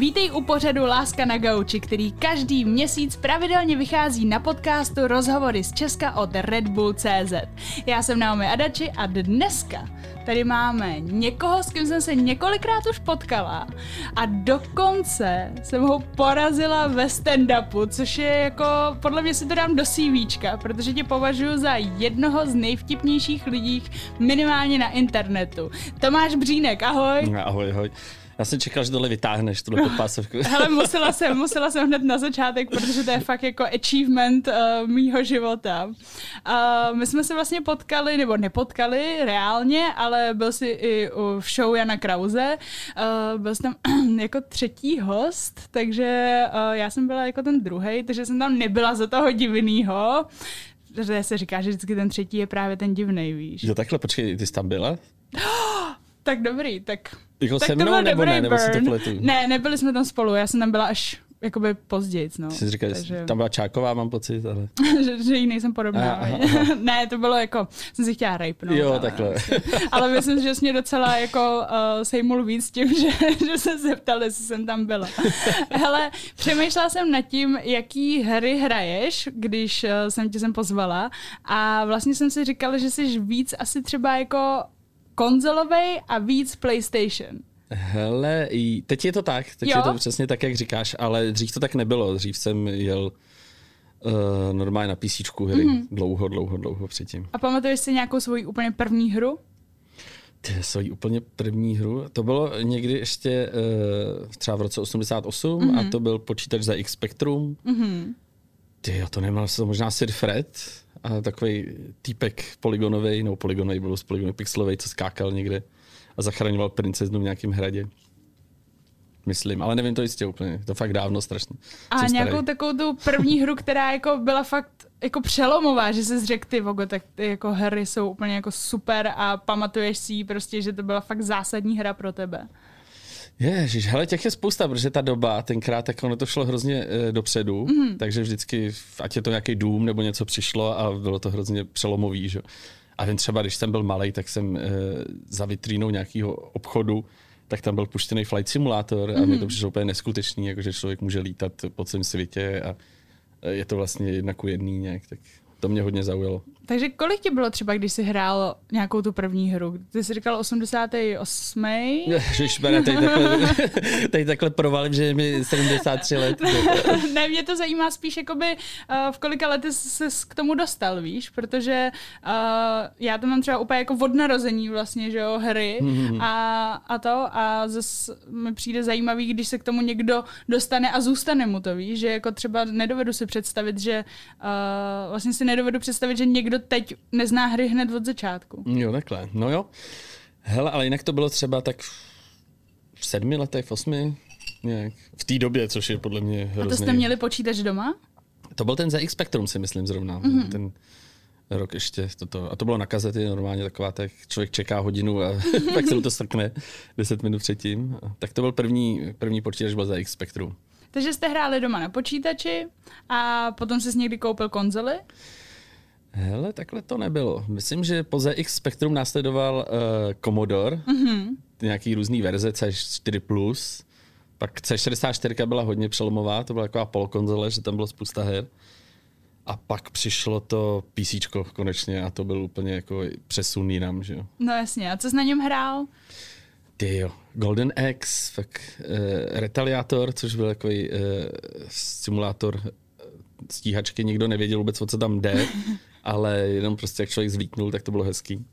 Vítej u pořadu Láska na gauči, který každý měsíc pravidelně vychází na podcastu Rozhovory z Česka od Red Bull CZ. Já jsem Naomi Adači a dneska tady máme někoho, s kým jsem se několikrát už potkala a dokonce jsem ho porazila ve stand-upu, což je jako, podle mě si to dám do CVčka, protože tě považuji za jednoho z nejvtipnějších lidí minimálně na internetu. Tomáš Břínek, ahoj. Ahoj, ahoj. Já jsem čekal, že tohle vytáhneš, tuhle pásovku. Hele, musela jsem, musela jsem hned na začátek, protože to je fakt jako achievement uh, mýho života. Uh, my jsme se vlastně potkali, nebo nepotkali reálně, ale byl jsi i v show Jana Krause. Uh, byl jsi tam jako třetí host, takže uh, já jsem byla jako ten druhý, takže jsem tam nebyla za toho divnýho. Že se říká, že vždycky ten třetí je právě ten divný, víš. Jo, takhle, počkej, ty jsi tam byla? tak dobrý, tak jako tak se mnou nebo ne, nebo si to pletu? Ne, nebyli jsme tam spolu, já jsem tam byla až jakoby později. No. Jsi říkal, Takže... tam byla Čáková, mám pocit, ale... že, že jí nejsem podobná. Aha, aha. ne, to bylo jako, jsem si chtěla rejpnout. Jo, ale, takhle. ale myslím, že jsi mě docela jako uh, sejmul víc tím, že, že se zeptal, jestli jsem tam byla. Hele, přemýšlela jsem nad tím, jaký hry hraješ, když uh, jsem tě sem pozvala a vlastně jsem si říkala, že jsi víc asi třeba jako konzolový a víc PlayStation. Hele, teď je to tak, teď jo? je to přesně tak, jak říkáš, ale dřív to tak nebylo. Dřív jsem jel uh, normálně na PC hry. Mm-hmm. Dlouho, dlouho, dlouho předtím. A pamatuješ si nějakou svoji úplně první hru? Ty, svoji úplně první hru? To bylo někdy ještě uh, třeba v roce 88 mm-hmm. a mhm. to byl počítač za X Spectrum. Mm-hmm. Ty, to nemal jsem možná Sir Fred a takový týpek poligonový, nebo poligonový, byl z poligonu pixelový, co skákal někde a zachraňoval princeznu v nějakém hradě. Myslím, ale nevím to jistě úplně. To fakt dávno strašně. A Jsem nějakou starý. takovou tu první hru, která jako byla fakt jako přelomová, že jsi řekl ty vogo, tak ty jako hry jsou úplně jako super a pamatuješ si prostě, že to byla fakt zásadní hra pro tebe. Ježiš, hele, těch je spousta, protože ta doba, tenkrát, tak ono to šlo hrozně e, dopředu, mm. takže vždycky, ať je to nějaký dům nebo něco přišlo a bylo to hrozně přelomový, že? A vím třeba, když jsem byl malý, tak jsem e, za vitrínou nějakého obchodu, tak tam byl puštěný flight simulátor a mm. mi to mhm. přišlo úplně neskutečný, jako že člověk může lítat po celém světě a je to vlastně jedna ku jedný nějak, tak to mě hodně zaujalo. Takže kolik ti bylo třeba, když jsi hrál nějakou tu první hru? Ty jsi říkal 88. Ježišmane, tady takhle, tady takhle provalím, že je mi 73 let. ne, mě to zajímá spíš, jakoby, uh, v kolika letech jsi k tomu dostal, víš? Protože uh, já to mám třeba úplně jako od narození vlastně, že jo, hry mm-hmm. a, a to a zase mi přijde zajímavý, když se k tomu někdo dostane a zůstane mu to, víš? Že jako třeba nedovedu si představit, že uh, vlastně si nedovedu představit, že někdo teď nezná hry hned od začátku. Jo, takhle. No jo. Hele, ale jinak to bylo třeba tak v sedmi letech, v osmi, nějak. V té době, což je podle mě hrozný. A to jste měli počítač doma? To byl ten ZX Spectrum, si myslím zrovna. Mm-hmm. Ten rok ještě toto. A to bylo na kazety normálně taková, tak člověk čeká hodinu a pak se mu to strkne deset minut předtím. Tak to byl první, první počítač, byl ZX Spectrum. Takže jste hráli doma na počítači a potom jsi někdy koupil konzoli? Hele, takhle to nebylo. Myslím, že po ZX Spectrum následoval uh, Commodore, mm-hmm. nějaký různý verze C4+, pak C64 byla hodně přelomová, to byla taková polokonzole, že tam bylo spousta her. A pak přišlo to PC konečně a to byl úplně jako přesun jinam, že jo. No jasně, a co jsi na něm hrál? Ty jo, Golden X, fakt, uh, Retaliator, což byl takový uh, simulátor stíhačky, nikdo nevěděl vůbec, o co tam jde, ale jenom prostě jak člověk zlítnul, tak to bylo hezký.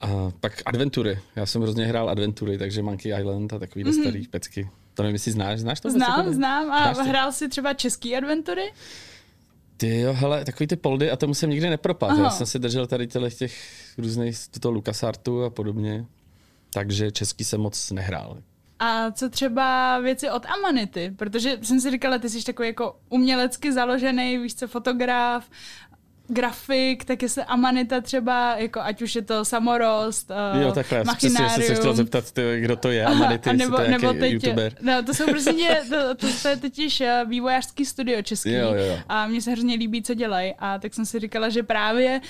A pak adventury. Já jsem hrozně hrál adventury, takže Monkey Island a takový mm-hmm. starý pecky. To nevím, jestli znáš. Znáš to? Znám, vlastně? znám. A znáš hrál jsi třeba český adventury? Ty jo, hele, takový ty poldy a tomu jsem nikdy nepropadl. Já jsem si držel tady těch, těch různých, toto LucasArtu a podobně. Takže český jsem moc nehrál. A co třeba věci od Amanity? Protože jsem si říkala, ty jsi takový jako umělecky založený, víš co, fotograf. Grafik, tak jestli Amanita třeba, jako ať už je to samorost, uh, Jo, takhle, přesně jsem se chtěl zeptat, ty, kdo to je, Amanity, a nebo, to je nebo teď, youtuber. No, to jsou prostě, to, to, to je totiž uh, vývojářský studio český Jo, jo, jo. a mně se hrozně líbí, co dělají a tak jsem si říkala, že právě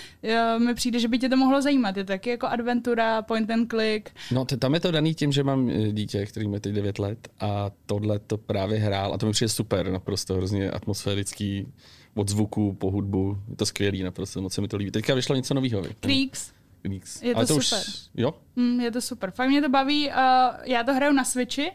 uh, mi přijde, že by tě to mohlo zajímat. Je to taky jako adventura, point and click. No, t- tam je to daný tím, že mám eh, dítě, který má teď 9 let a tohle to právě hrál a to mi přijde super, naprosto hrozně atmosférický od zvuku po hudbu. Je to skvělý, naprosto moc se mi to líbí. Teďka vyšlo něco nového. Creeks. Creeks. Je to Ale to super. Už, jo? Mm, je to super. Fakt mě to baví. Uh, já to hraju na Switchi uh,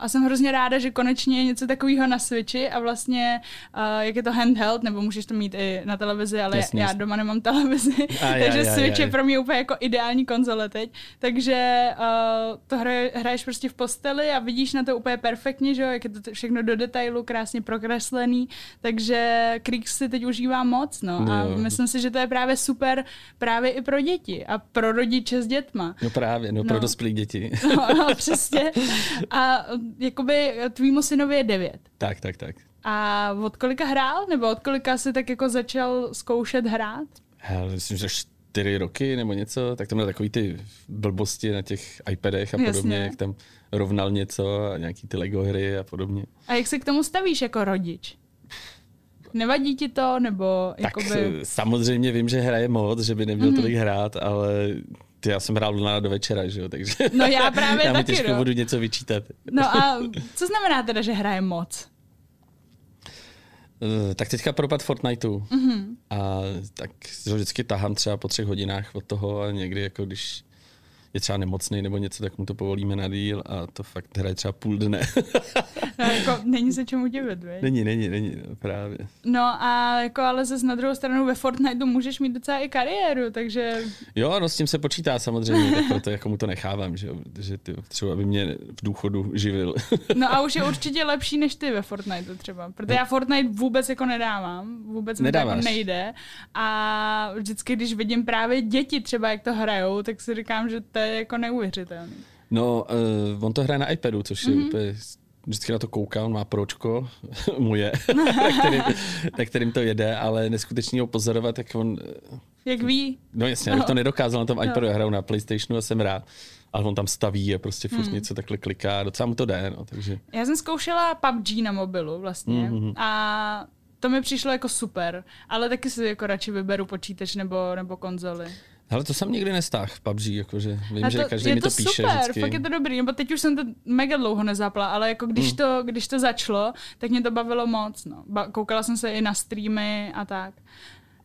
a jsem hrozně ráda, že konečně je něco takového na Switchi a vlastně, uh, jak je to handheld, nebo můžeš to mít i na televizi, ale Jasně, já jasně. doma nemám televizi, Aj, takže aj, aj, Switch je aj. pro mě úplně jako ideální konzole teď. Takže uh, to hraje, hraješ prostě v posteli a vidíš na to úplně perfektně, že jo, jak je to všechno do detailu, krásně prokreslený, takže Creeks si teď užívám moc, no. A Jo. myslím si, že to je právě super právě i pro děti a pro rodiče s dětma. No právě, no, pro No. dospělý děti. No, no, přesně. A jakoby tvýmu synovi je devět. tak, tak, tak. A od kolika hrál? Nebo od kolika si tak jako začal zkoušet hrát? Hele, myslím, že čtyři roky nebo něco, tak tam měl takový ty blbosti na těch iPadech a Jasně. podobně, jak tam rovnal něco a nějaký ty Lego hry a podobně. A jak se k tomu stavíš jako rodič? Nevadí ti to, nebo Tak jakoby... samozřejmě vím, že hraje moc, že by neměl mm-hmm. tolik hrát, ale ty, já jsem hrál rána do večera, že jo, takže No já právě já taky, těžko no. budu něco vyčítat. No a co znamená teda, že hraje moc? Eh, Tak teďka propad Fortniteu mm-hmm. a tak vždycky tahám třeba po třech hodinách od toho a někdy jako když je třeba nemocný nebo něco, tak mu to povolíme na díl a to fakt hraje třeba půl dne. No, jako, není se čemu divit, viď? není, není, není, no, právě. No a jako ale zase na druhou stranu ve Fortniteu můžeš mít docela i kariéru, takže Jo, no s tím se počítá samozřejmě, tak proto jako mu to nechávám, že protože ty, třeba aby mě v důchodu živil. No a už je určitě lepší než ty ve Fortniteu třeba, protože já Fortnite vůbec jako nedávám, vůbec mi to jako Nedáváš. nejde a vždycky, když vidím právě děti třeba, jak to hrajou, tak si říkám, že to je jako neuvěřitelné. No, uh, on to hraje na iPadu, což je mm-hmm. úplně vždycky na to kouká, on má pročko, moje, na, kterým, na kterým to jede, ale neskutečně ho pozorovat, jak on, eh, Jak ví? no jasně, bych to nedokázal na tom iPadu, No. já hraju na Playstationu a jsem rád, ale on tam staví a prostě furt Hmm. něco takhle kliká, docela mu to jde, no, takže Já jsem zkoušela PUBG na mobilu vlastně Mhm. a to mi přišlo jako super, ale taky si jako radši vyberu počítač nebo, nebo konzoli. Ale to jsem nikdy nestáhl v PUBG, jakože vím, A že každý mi to, píše super, vždycky. fakt je to dobrý, nebo teď už jsem to mega dlouho nezapla, ale jako když, Hmm. to, když to začalo, tak mě to bavilo moc, no. Ba- koukala jsem se i na streamy a tak.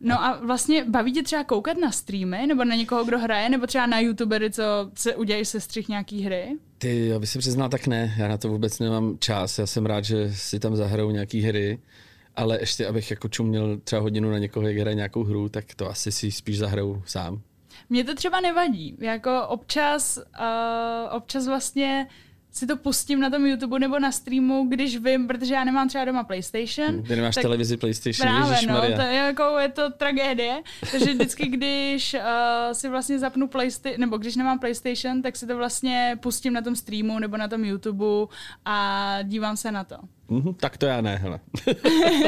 No a vlastně baví tě třeba koukat na streamy, nebo na někoho, kdo hraje, nebo třeba na youtubery, co se udělají sestřih nějaký hry? Ty, aby se přiznal, tak ne. Já na to vůbec nemám čas. Já jsem rád, že si tam zahrajou nějaký hry, ale ještě abych jako čuměl třeba hodinu na někoho, jak hraje nějakou hru, tak to asi si spíš zahraju sám. Mně to třeba nevadí. Jako občas, uh, občas vlastně si to pustím na tom YouTube nebo na streamu, když vím, protože já nemám třeba doma PlayStation. Ty nemáš tak televizi PlayStation, Právě, no, to je, jako, je to tragédie. Takže vždycky, když uh, si vlastně zapnu PlayStation, nebo když nemám PlayStation, tak si to vlastně pustím na tom streamu nebo na tom YouTube a dívám se na to. Mhm, tak to já ne, hele.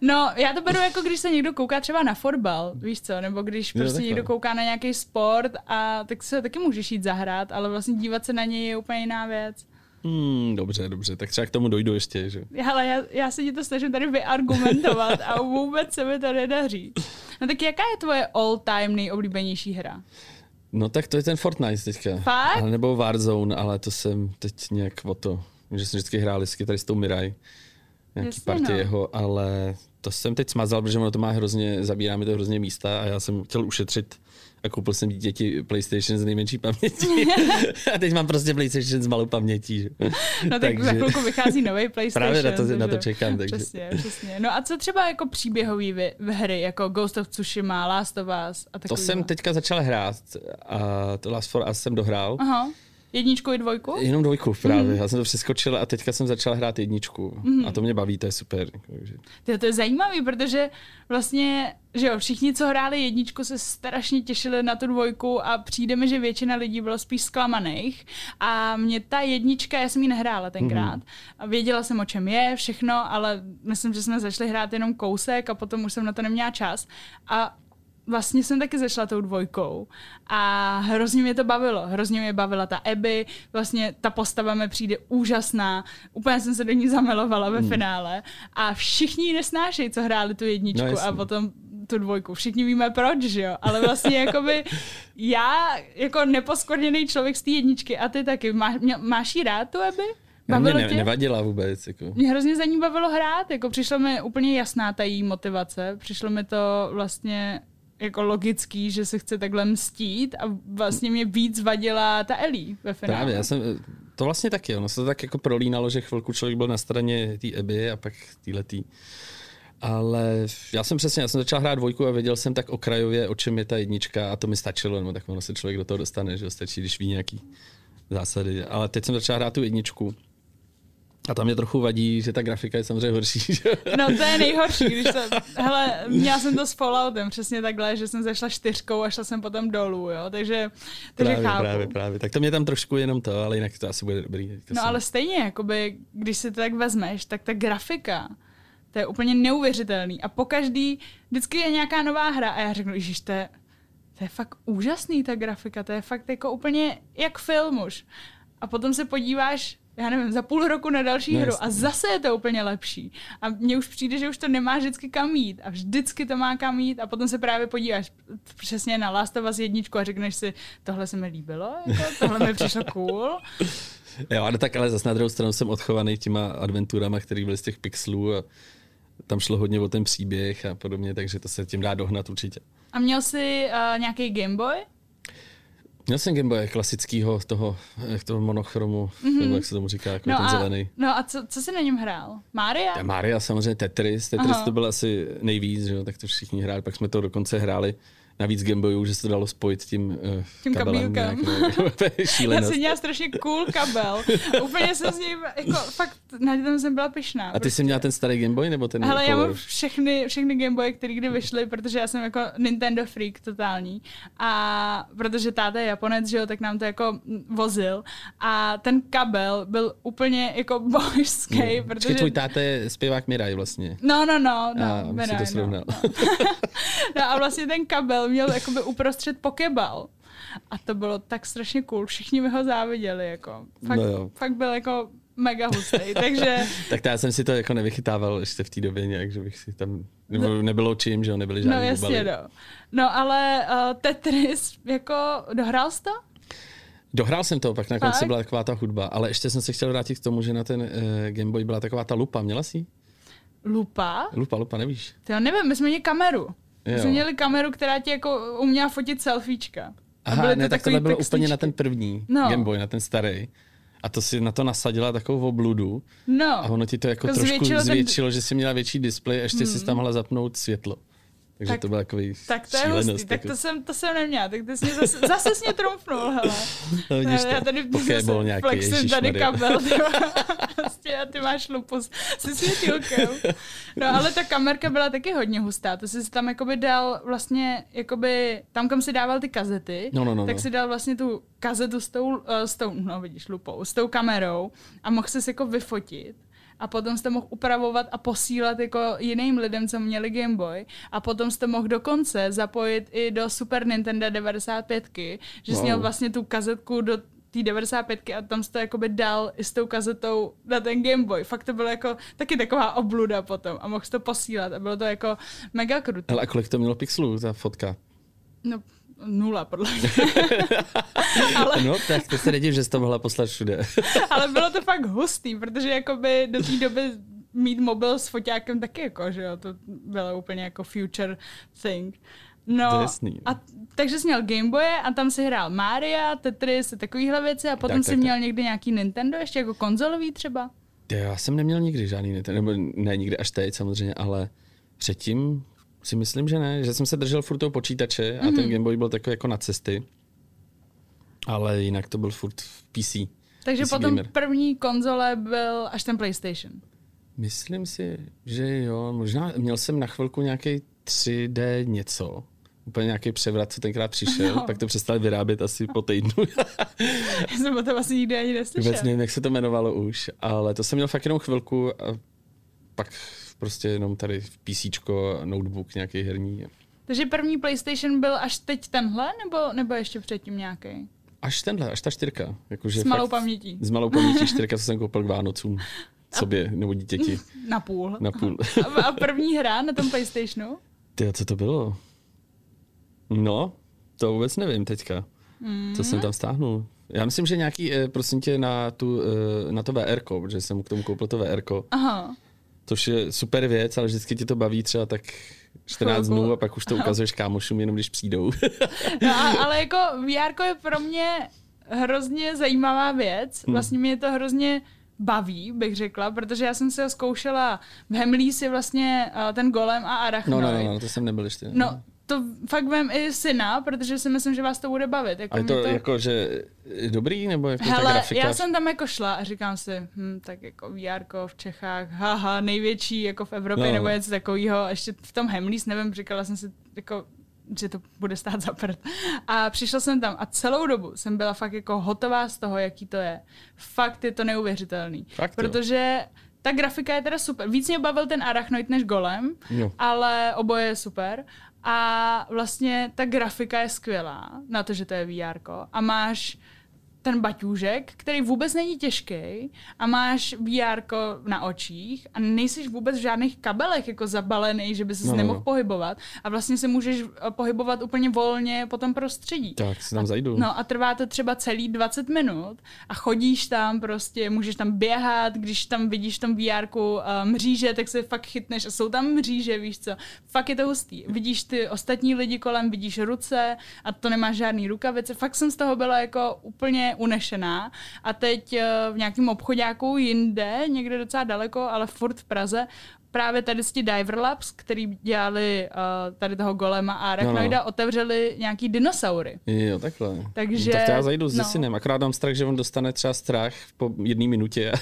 No, já to beru jako když se někdo kouká třeba na fotbal, víš co, nebo když prostě takhle. někdo kouká na nějaký sport a tak se taky můžeš jít zahrát, ale vlastně dívat se na něj je úplně jiná věc. Hmm, dobře, dobře, tak třeba k tomu dojdu ještě, že? Ale já, já se ti to snažím tady vyargumentovat a vůbec se mi to nedaří. No tak jaká je tvoje all-time nejoblíbenější hra? No tak to je ten Fortnite teďka. Fakt? Ale nebo Warzone, ale to jsem teď nějak o to, že jsem vždycky hrál s kytaristou Miraj. Nějaký Jasně, party no. jeho, ale to jsem teď smazal, protože ono to má hrozně, zabírá mi to hrozně místa a já jsem chtěl ušetřit a koupil jsem děti PlayStation s nejmenší pamětí. a teď mám prostě PlayStation s malou pamětí. Že? No tak za chvilku vychází nový PlayStation. Právě na to- na to takže- čekám, takže- Přesně, přesně. No a co třeba jako v hry, jako Ghost of Tsushima, Last of Us a To takový. jsem teďka začal hrát a to Last for Us jsem dohrál. Aha. Jedničku i dvojku? Jenom dvojku právě. Mm. Já jsem to přeskočil a teďka jsem začal hrát jedničku. Mm. A to mě baví, to je super. To, to je zajímavý, protože vlastně, že jo, všichni, co hráli jedničku, se strašně těšili na tu dvojku a přijde mi, že většina lidí bylo spíš zklamaných. A mě ta jednička, já jsem ji nehrála tenkrát. Mm. A věděla jsem, o čem je, všechno, ale myslím, že jsme začali hrát jenom kousek a potom už jsem na to neměla čas. A vlastně jsem taky začala tou dvojkou a hrozně mě to bavilo. Hrozně mě bavila ta Abby, vlastně ta postava mi přijde úžasná, úplně jsem se do ní zamilovala ve hmm. finále a všichni ji nesnášejí, co hráli tu jedničku no, a potom tu dvojku. Všichni víme proč, že jo, ale vlastně jakoby já jako neposkvrněný člověk z té jedničky a ty taky, Má, máš jí rád tu Abby? Bavilo mě ne, nevadila vůbec. Jako. Mě hrozně za ní bavilo hrát, jako přišlo mi úplně jasná ta její motivace, přišlo mi to vlastně jako logický, že se chce takhle mstít a vlastně mě víc vadila ta Ellie ve finále. Právě, já jsem, to vlastně taky, ono se to tak jako prolínalo, že chvilku člověk byl na straně té Abby a pak týhletý. Ale já jsem přesně, já jsem začal hrát dvojku a věděl jsem tak okrajově, o čem je ta jednička a to mi stačilo, no tak ono se člověk do toho dostane, že stačí, když ví nějaký zásady. Ale teď jsem začal hrát tu jedničku a tam mě trochu vadí, že ta grafika je samozřejmě horší. Že? No to je nejhorší, když jsem, hele, měla jsem to s Falloutem přesně takhle, že jsem zašla čtyřkou a šla jsem potom dolů, jo, takže, takže právě, chápu. Právě, právě, tak to mě tam trošku jenom to, ale jinak to asi bude dobrý. To no jsem... ale stejně, jakoby, když si to tak vezmeš, tak ta grafika, to je úplně neuvěřitelný a po každý, vždycky je nějaká nová hra a já řeknu, že to je, to je fakt úžasný ta grafika, to je fakt jako úplně jak film už. A potom se podíváš já nevím, za půl roku na další no, hru a zase je to úplně lepší. A mně už přijde, že už to nemá vždycky kam jít a vždycky to má kam jít a potom se právě podíváš přesně na Last of Us jedničku a řekneš si, tohle se mi líbilo, jako, tohle mi přišlo cool. Jo, ale tak ale zase na druhou stranu jsem odchovaný těma adventurama, které byly z těch pixelů a tam šlo hodně o ten příběh a podobně, takže to se tím dá dohnat určitě. A měl jsi uh, nějaký Gameboy? Měl jsem Gameboy klasického toho, jak toho monochromu, mm-hmm. nebo jak se tomu říká, jako no ten a, zelený. No a co, co jsi na něm hrál? Maria? Ja, Maria samozřejmě Tetris. Tetris Aha. to byl asi nejvíc, že jo, tak to všichni hráli. Pak jsme to dokonce hráli navíc Gameboyů, že se to dalo spojit tím, uh, tím kabelem. Nějak, no, Já jsem měla strašně cool kabel. Úplně jsem s ním, jako fakt, na tom jsem byla pyšná. A ty prostě. jsi měla ten starý Gameboy nebo ten Hele, já mám všechny, všechny Gameboy, které kdy vyšly, protože já jsem jako Nintendo freak totální. A protože táta je Japonec, že jo, tak nám to jako vozil. A ten kabel byl úplně jako božský, no. protože... tvůj táta je zpěvák Mirai vlastně. No, no, no. no a Mirai, si to srovnal. No, no. no a vlastně ten kabel měl jakoby uprostřed pokebal. A to bylo tak strašně cool. Všichni mi ho záviděli. Jako. Fakt, no jo. fakt byl jako mega hustý, takže... tak já jsem si to jako nevychytával ještě v té době nějak, že bych si tam... Nebo no. nebylo čím, že jo, nebyly žádný No jasně, no. No ale uh, Tetris, jako dohrál jsi to? Dohrál jsem to, pak na konci byla taková ta hudba, ale ještě jsem se chtěl vrátit k tomu, že na ten uh, Game Boy byla taková ta lupa. Měla jsi Lupa? Lupa, lupa, nevíš? To já nevím, my jsme měli kameru. My jsme měli kameru, která ti jako uměla fotit selfiečka. Aha, ne, tak tohle bylo textičky. úplně na ten první no. Gameboy, na ten starý. A to si na to nasadila takovou obludu. No. A ono ti to jako, jako trošku zvětšilo, zvětšilo ten... že si měla větší displej a ještě hmm. si tam mohla zapnout světlo. Takže tak, to byl takový Tak to je hustý, tak to jsem, to jsem neměla, tak ty jsi mě zase, zase jsi mě trumfnul, hele. No, vidíš to, já tady Pokéball nějaký, flexím tady kabel, ty, prostě, a ty máš lupus se světilkem. No ale ta kamerka byla taky hodně hustá, to jsi si tam jakoby dal vlastně, jakoby, tam kam si dával ty kazety, no, no, no, tak no. si dal vlastně tu kazetu s tou, uh, s tou, no vidíš, lupou, s tou kamerou a mohl si jako vyfotit a potom jste mohl upravovat a posílat jako jiným lidem, co měli Game Boy a potom jste mohl dokonce zapojit i do Super Nintendo 95, že wow. jsi měl vlastně tu kazetku do té 95 a tam jste jakoby dal i s tou kazetou na ten Game Boy. Fakt to bylo jako taky taková obluda potom a mohl to posílat a bylo to jako mega kruté. Ale a kolik to mělo pixelů, ta fotka? No, nula, podle mě. ale... No, tak to se nedím, že jsi to mohla poslat všude. ale bylo to fakt hustý, protože jakoby do té doby mít mobil s foťákem taky jako, že jo, to bylo úplně jako future thing. No, to jasný. a takže jsi měl Gameboy a tam si hrál Maria, Tetris a takovýhle věci a potom tak, jsi tak, měl tak. někdy nějaký Nintendo, ještě jako konzolový třeba? Já jsem neměl nikdy žádný Nintendo, nebo ne nikdy až teď samozřejmě, ale předtím si myslím, že ne, že jsem se držel furt toho počítače a mm-hmm. ten mhm. Game Boy byl takový jako na cesty. Ale jinak to byl furt v PC. Takže PC potom gamer. první konzole byl až ten PlayStation. Myslím si, že jo. Možná měl jsem na chvilku nějaký 3D něco. Úplně nějaký převrat, co tenkrát přišel. No. Pak to přestali vyrábět asi po týdnu. Já jsem o tom asi nikdy ani neslyšel. Vůbec nevím, jak se to jmenovalo už. Ale to jsem měl fakt jenom chvilku a pak prostě jenom tady v PC, notebook nějaký herní. Takže první PlayStation byl až teď tenhle, nebo, nebo ještě předtím nějaký? Až tenhle, až ta čtyřka. Jakože S malou fakt- pamětí. S malou pamětí čtyřka, co jsem koupil k Vánocům. Sobě nebo dítěti Na půl. na půl. A, první hra na tom PlayStationu? Ty, co to bylo? No, to vůbec nevím teďka. Mm. Co jsem tam stáhnul? Já myslím, že nějaký, eh, prosím tě, na, tu, eh, na to VR, protože jsem k tomu koupil to VR, Aha. což je super věc, ale vždycky ti to baví třeba tak 14 Chvilku. dnů a pak už to ukazuješ kámošům jenom když přijdou. No, ale jako VR je pro mě hrozně zajímavá věc. Hmm. Vlastně mě to hrozně baví, bych řekla, protože já jsem se ho zkoušela v Hemlí si vlastně uh, ten golem a No, arachnoid. no, no, no, to jsem nebyl ještě. No, to fakt vem i syna, protože si myslím, že vás to bude bavit. Jako a je to, to... jako, že dobrý, nebo jako ta Hele, grafika? já jsem tam jako šla a říkám si, hm, tak jako VR v Čechách, haha, největší jako v Evropě No. nebo něco takového. A ještě v tom Hemlís, nevím, říkala jsem si jako že to bude stát za prd. A přišla jsem tam a celou dobu jsem byla fakt jako hotová z toho, jaký to je. Fakt je to neuvěřitelný. Fakt jo. protože ta grafika je teda super. Víc mě bavil ten Arachnoid než Golem, Jo. ale oboje je super. A vlastně ta grafika je skvělá na to, že to je VR. A máš ten baťůžek, který vůbec není těžký a máš VR na očích a nejsiš vůbec v žádných kabelech jako zabalený, že by se No, no, nemohl no. pohybovat a vlastně se můžeš eh, pohybovat úplně volně po tom prostředí. Tak si tam zajdu. No a trvá to třeba celý 20 minut a chodíš tam prostě, můžeš tam běhat, když tam vidíš v tom VR uh, mříže, tak se fakt chytneš a jsou tam mříže, víš co. Fakt je to hustý. Vidíš ty ostatní lidi kolem, vidíš ruce a to nemáš žádný rukavice. Fakt jsem z toho byla jako úplně unešená a teď uh, v nějakém obchodáku jinde, někde docela daleko, ale furt v Praze, právě tady z Diver Labs, který dělali uh, tady toho golema a Arachnoida, no, no. otevřeli nějaký dinosaury. Jo, takhle. Takže- No, tak to já zajdu s no. synem. Akorát mám strach, že on dostane třeba strach po jedné minutě.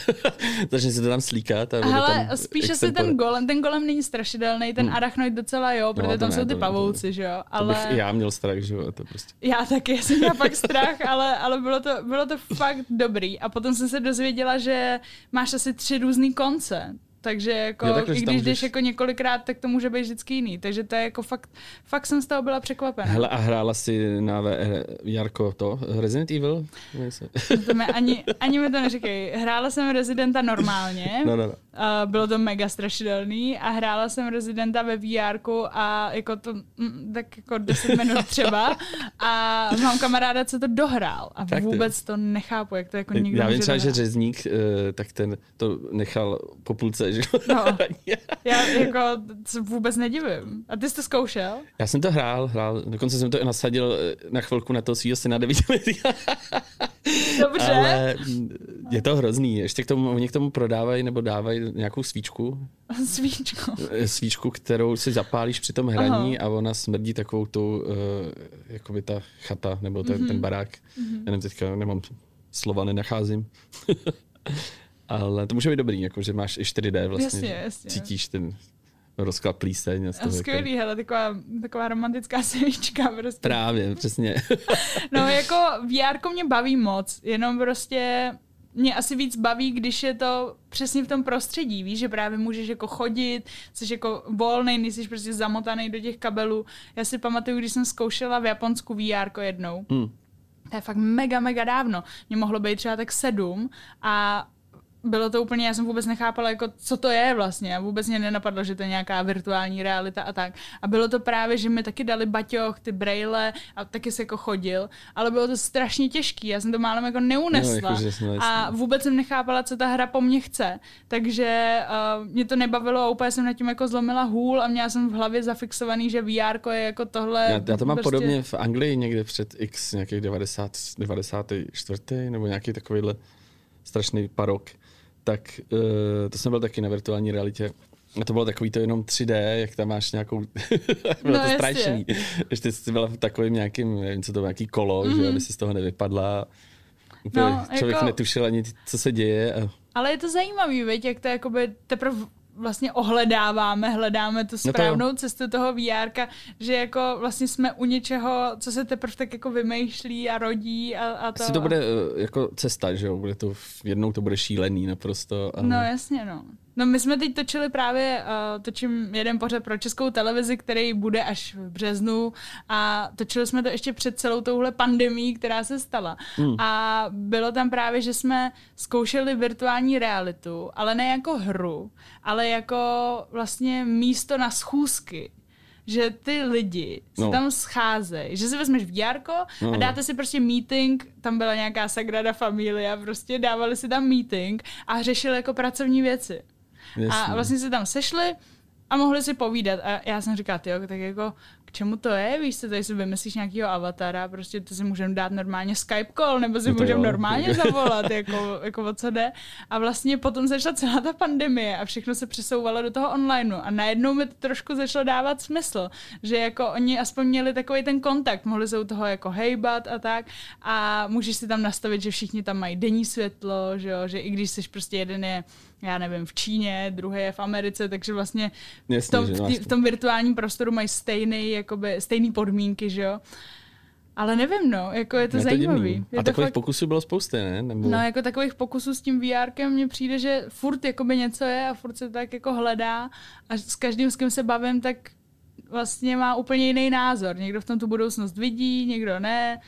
Takže se to tam slíkat. A Hele, tam spíš asi extempore. ten golem, ten golem není strašidelný, ten Hmm. arachnoid docela jo, protože to tam ne, jsou ty to ne, to pavouci, že jo, To ale... bych i já měl strach, že jo, to prostě. Já taky, jsem měla pak strach, ale, ale bylo, to, bylo to fakt dobrý. A potom jsem se dozvěděla, že máš asi tři různý konce. Takže jako, Jo, takhle, i když jdeš můžeš- jako několikrát, tak to může být vždycky jiný. Takže to je jako fakt, fakt jsem z toho byla překvapená. Hele, a hrála si na VR, Jarko to, Resident Evil? Se. To mi ani, ani mi to neříkej. Hrála jsem Residenta normálně. No, no, no. Uh, bylo to mega strašidelný a hrála jsem Residenta ve VR a jako to mm, tak jako 10 minut třeba a mám kamaráda, co to dohrál a jo? vůbec to nechápu, jak to jako nikdo Já vím třeba, že řezník, eh, tak ten to nechal po půlce, že? No. Já jako se vůbec nedivím. A ty jsi to zkoušel? Já jsem to hrál, hrál, dokonce jsem to i nasadil eh, na chvilku na toho svýho syna 9 Dobře. Ale mm, je to hrozný. Ještě k tomu, oni k tomu prodávají nebo dávají nějakou svíčku, Svíčku. eh, svíčku, kterou si zapálíš při tom hraní a ona smrdí takovou tu, uh, jakoby ta chata, nebo ten, mm-hmm. ten barák. Mm-hmm. Já nevím, teďka nemám slova, nenacházím. Ale to může být dobrý, jako, že máš i 4D vlastně. Jasně, jasně. Cítíš ten rozklad plíseň a z toho. Jako, Skvělý, hele, taková, taková romantická svíčka prostě. právě, přesně. No jako VR mě baví moc, jenom prostě mě asi víc baví, když je to přesně v tom prostředí, víš, že právě můžeš jako chodit, jsi jako volnej, nejsi prostě zamotaný do těch kabelů. Já si pamatuju, když jsem zkoušela v Japonsku VR jednou, Hmm. to je fakt mega, mega dávno. Mě mohlo být třeba tak sedm a bylo to úplně, já jsem vůbec nechápala, jako, co to je vlastně. A vůbec mě nenapadlo, že to je nějaká virtuální realita a tak. A bylo to právě, že mi taky dali baťoch, ty braille a taky se jako chodil. Ale bylo to strašně těžký, já jsem to málem jako neunesla. No, jasně. a vůbec jsem nechápala, co ta hra po mně chce. Takže uh, mě to nebavilo a úplně jsem nad tím jako zlomila hůl a měla jsem v hlavě zafixovaný, že VR je jako tohle. Já, já to mám prostě... podobně v Anglii někde před x nějakých 90, 94. nebo nějaký takovýhle strašný parok. Tak uh, to jsem byl taky na virtuální realitě A to bylo takový to jenom 3D, jak tam máš nějakou... bylo No, to strašný. Ještě jsi byla v takovým nějakým, nevím, co to bylo, nějaký kolo, mm-hmm. že aby si z toho nevypadla. Úplně No, no, člověk jako- netušil ani, co se děje. A... Ale je to zajímavý, viď, jak to jakoby teprve vlastně ohledáváme, hledáme tu No to správnou cestu toho VR, že jako vlastně jsme u něčeho, co se teprve tak jako vymýšlí a rodí a, a to. Asi to bude eh, jako cesta, že jo? Bude to, jednou to bude šílený naprosto. A... No jasně, no. No my jsme teď točili právě, uh, točím jeden pořad pro českou televizi, který bude až v březnu a točili jsme to ještě před celou touhle pandemí, která se stala. Hmm. A bylo tam právě, že jsme zkoušeli virtuální realitu, ale ne jako hru, ale jako vlastně místo na schůzky že ty lidi se No. tam scházejí, že si vezmeš VR a No. dáte si prostě meeting, tam byla nějaká Sagrada Familia, prostě dávali si tam meeting a řešili jako pracovní věci. A Jasně. vlastně se tam sešli a mohli si povídat. A já jsem říkala, jo, tak jako k čemu to je? Víš co, tady si vymyslíš nějakého avatara, prostě to si můžeme dát normálně Skype call, nebo si No můžeme normálně zavolat, jako, jako o co jde. A vlastně potom začala celá ta pandemie a všechno se přesouvalo do toho online. A najednou mi to trošku začalo dávat smysl, že jako oni aspoň měli takový ten kontakt, mohli se u toho jako hejbat a tak. A můžeš si tam nastavit, že všichni tam mají denní světlo, že, jo? že i když jsi prostě jeden je já nevím, v Číně, druhý je v Americe, takže vlastně v Jasně, tom, že v, tý, v tom virtuálním prostoru mají stejný, jakoby, stejný podmínky, že jo. Ale nevím, no, jako je to Je to zajímavý. divný. Je A to takových fakt, pokusů bylo spousty, ne? Nebo... no, jako takových pokusů s tím VRkem mně přijde, že furt jakoby něco je a furt se tak jako hledá a s každým, s kým se bavím, tak vlastně má úplně jiný názor. Někdo v tom tu budoucnost vidí, někdo ne.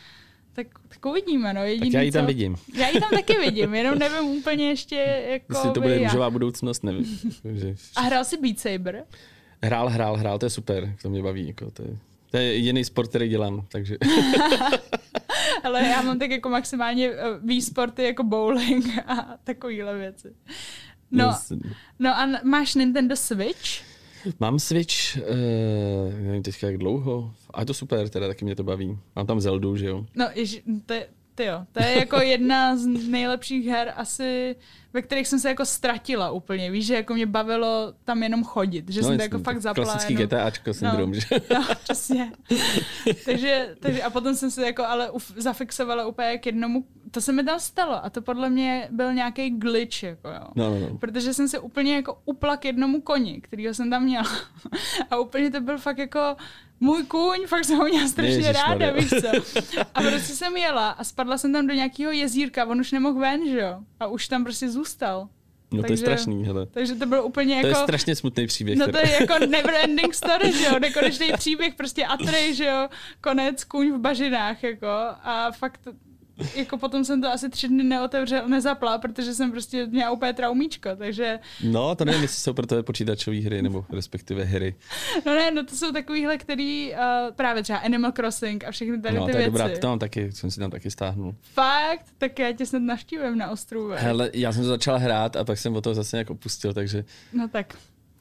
Tak, tak uvidíme, no. Jediný, tak já ji tam co... vidím. Já ji tam taky vidím, jenom nevím úplně ještě, jako Jestli to bude růžová budoucnost, nevím. A hrál si Beat Saber? Hrál, hrál, hrál, to je super, to mě baví. Jako, to, je, to je jediný sport, který dělám, takže Ale já mám tak jako maximálně eh, výsporty jako bowling a takovýhle věci. No, no a máš Nintendo Switch? Mám Switch, uh, nevím teďka jak dlouho, a je to super, teda taky mě to baví. Mám tam Zeldu, že jo. No, ježi, to, je- ty jo, to je jako jedna z nejlepších her asi, ve kterých jsem se jako ztratila úplně. Víš, že jako mě bavilo tam jenom chodit, že no, jsem to jako fakt zapla. Klasický jenom. GTAčko syndrom, že? No, přesně. takže, takže, a potom jsem se jako ale uf, zafixovala úplně k jednomu, to se mi tam stalo a to podle mě byl nějaký glitch, jako jo. No, no, no. Protože jsem se úplně jako upla k jednomu koni, kterýho jsem tam měla. A úplně to byl fakt jako můj kůň, fakt jsem ho měla strašně Ježišmarja. ráda, víš co. A prostě jsem jela a spadla jsem tam do nějakého jezírka, on už nemohl ven, že jo. A už tam prostě zůstal. No to je Takže- strašný, hele. Takže to byl úplně To je jako... strašně smutný příběh. No to je jako never ending story, že jo, nekonečný příběh, prostě Atrej, že jo, konec, kůň v bažinách, jako, a fakt, jako potom jsem to asi tři dny neotevřel, nezapla, protože jsem prostě měla úplně traumíčko, takže, No, to nevím, jestli jsou pro to počítačové hry, nebo respektive hry. no ne, no to jsou takovýhle, který uh, právě třeba Animal Crossing a všechny tady No, ty to je věci. dobrá, to mám taky, jsem si tam taky stáhnul. Fakt? Tak já tě snad navštívím na ostrově. Hele, já jsem to začal hrát a pak jsem o toho zase nějak opustil, takže No tak,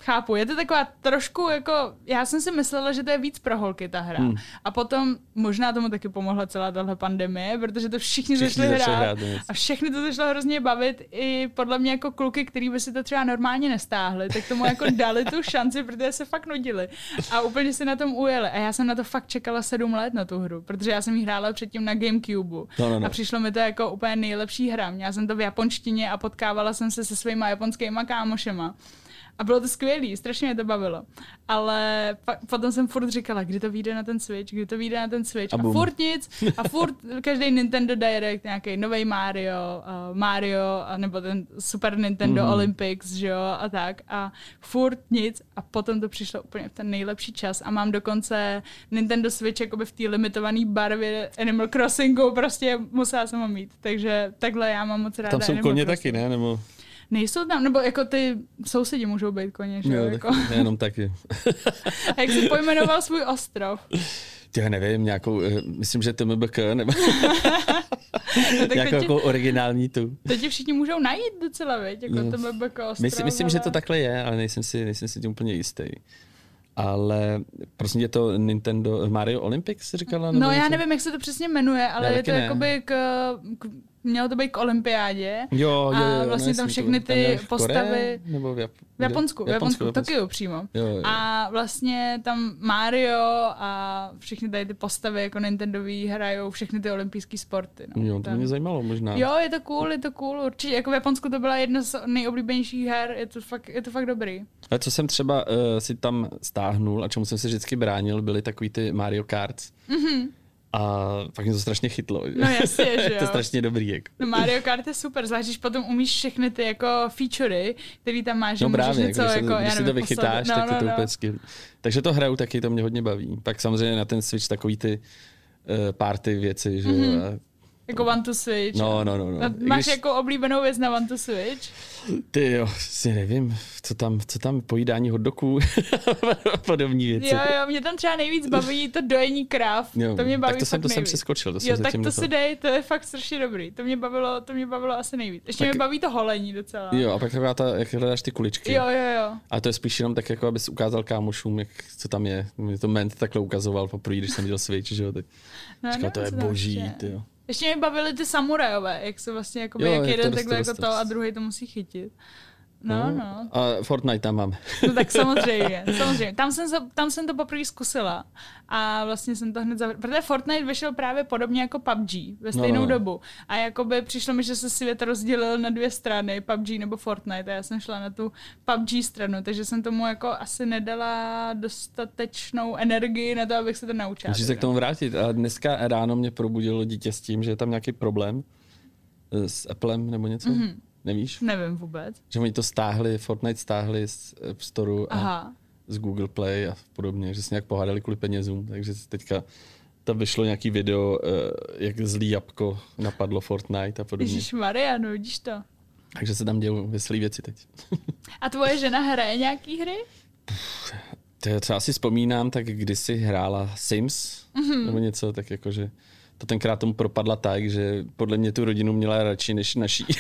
chápu. Je to taková trošku jako, já jsem si myslela, že to je víc pro holky ta hra. Hmm. A potom možná tomu taky pomohla celá tahle pandemie, protože to všichni, Všichni začali hrát, hrát, a všechny to začalo hrozně bavit i podle mě jako kluky, který by si to třeba normálně nestáhli, tak tomu jako dali tu šanci, protože se fakt nudili. A úplně si na tom ujeli. A já jsem na to fakt čekala sedm let na tu hru, protože já jsem ji hrála předtím na Gamecube. No, no, no. A přišlo mi to jako úplně nejlepší hra. Měla jsem to v japonštině a potkávala jsem se se svýma japonskýma kámošema. A bylo to skvělý, strašně mě to bavilo. Ale pa, potom jsem furt říkala, kdy to vyjde na ten Switch, kdy to vyjde na ten Switch. A A, furt nic. A furt každý Nintendo Direct, nějaký nový Mario, uh, Mario, a nebo ten Super Nintendo mm. Olympics, že jo, a tak. A furt nic. A potom to přišlo úplně v ten nejlepší čas. A mám dokonce Nintendo Switch jakoby v té limitované barvě Animal Crossingu, prostě musela jsem ho mít. Takže takhle já mám moc ráda tam jsou Animal koně Crossing. taky, ne? Nebo, Nejsou tam, nebo jako ty sousedi můžou být koně, že jo? Jako. jenom taky. A jak jsi pojmenoval svůj ostrov? Já nevím, nějakou, eh, myslím, že TMBK, nebo No, nějakou ti, jako originální tu. to ti všichni můžou najít docela, věď? Jako No. to BBK ostrov, Myslím, myslím že to takhle je, ale nejsem si, nejsem si tím úplně jistý. ale prostě je to Nintendo Mario Olympics, říkala? No já něco? nevím, jak se to přesně jmenuje, ale Já je to ne. jakoby k, k mělo to být k olympiádě. Jo, jo, a jo, vlastně no, tam všechny to- tam ty je v postavy- Nebo v, Jap- V Japonsku, v Japonsku, v Tokiu přímo. Jo, jo. A vlastně tam Mario a všechny tady ty postavy jako Nintendový hrajou všechny ty olympijské sporty. No. Jo, to tam. mě zajímalo možná. Jo, je to cool, je to cool, určitě. Jako v Japonsku to byla jedna z nejoblíbenějších her, je to fakt, je to fakt dobrý. Ale co jsem třeba uh, si tam stáhnul a čemu jsem se vždycky bránil, byly takový ty Mario Karts. Mm-hmm. A pak mě to strašně chytlo. že? No jasně, že je to jo. strašně dobrý. Jako. No Mario Kart je super, zvlášť když potom umíš všechny ty jako featurey, který tam máš, že No můžeš právě, něco když, jako, když si to vychytáš, poslat- tak je to úplně skvělý. Takže to hraju taky, to mě hodně baví. Pak samozřejmě na ten Switch takový ty uh, party věci, že Mhm. Jako One to Switch. No, no, no, no. Máš když- jako oblíbenou věc na One to Switch? Ty jo, si nevím, co tam, co tam pojídání hotdogů a podobné věci. Jo, jo, mě tam třeba nejvíc baví to dojení kráv. Jo, to mě baví tak to jsem, to jsem přeskočil, to jsem Jo, tak zatím to si dej, to je fakt strašně dobrý. To mě bavilo, to mě bavilo asi nejvíc. Ještě Tak- mě baví to holení docela. Jo, a pak taková ta, jak hledáš ty kuličky. jo, jo. jo. A to je spíš jenom tak, jako abys ukázal kámošům, jak, co tam je. Mě to Ment takhle ukazoval poprvé, když jsem viděl Switch, že jo. Tak No, říkal, to je boží, ty jo. Ještě mě bavily ty samurajové, jak se vlastně, jakoby, Jo, jak jeden takhle jako to a druhý to musí chytit. No, no. A Fortnite tam mám. No tak samozřejmě, samozřejmě. Tam jsem, to, tam jsem to poprvé zkusila a vlastně jsem to hned zavřela. Protože Fortnite vyšel právě podobně jako PUBG ve stejnou no. dobu. A jakoby přišlo mi, že se svět rozdělil na dvě strany, PUBG nebo Fortnite. A já jsem šla na tu PUBG stranu, takže jsem tomu jako asi nedala dostatečnou energii na to, abych se to naučila. Musíš se k tomu vrátit. A dneska ráno mě probudilo dítě s tím, že je tam nějaký problém eh, s Applem nebo něco. Mhm. Mm-hmm. Nevíš? Nevím vůbec. Že oni to stáhli, Fortnite stáhli z App Store a Aha. z Google Play a podobně, že se nějak pohádali kvůli penězům, takže teďka tam vyšlo nějaký video, eh, jak zlý jabko napadlo Fortnite a podobně. Ježíš Maria, no vidíš to. Takže se tam dějou veselé věci teď. A tvoje žena hraje nějaký hry? To co si vzpomínám, tak kdysi hrála Sims Mhm. mm-hmm. nebo něco, tak jakože to tenkrát tomu propadla tak, že podle mě tu rodinu měla radši než naší.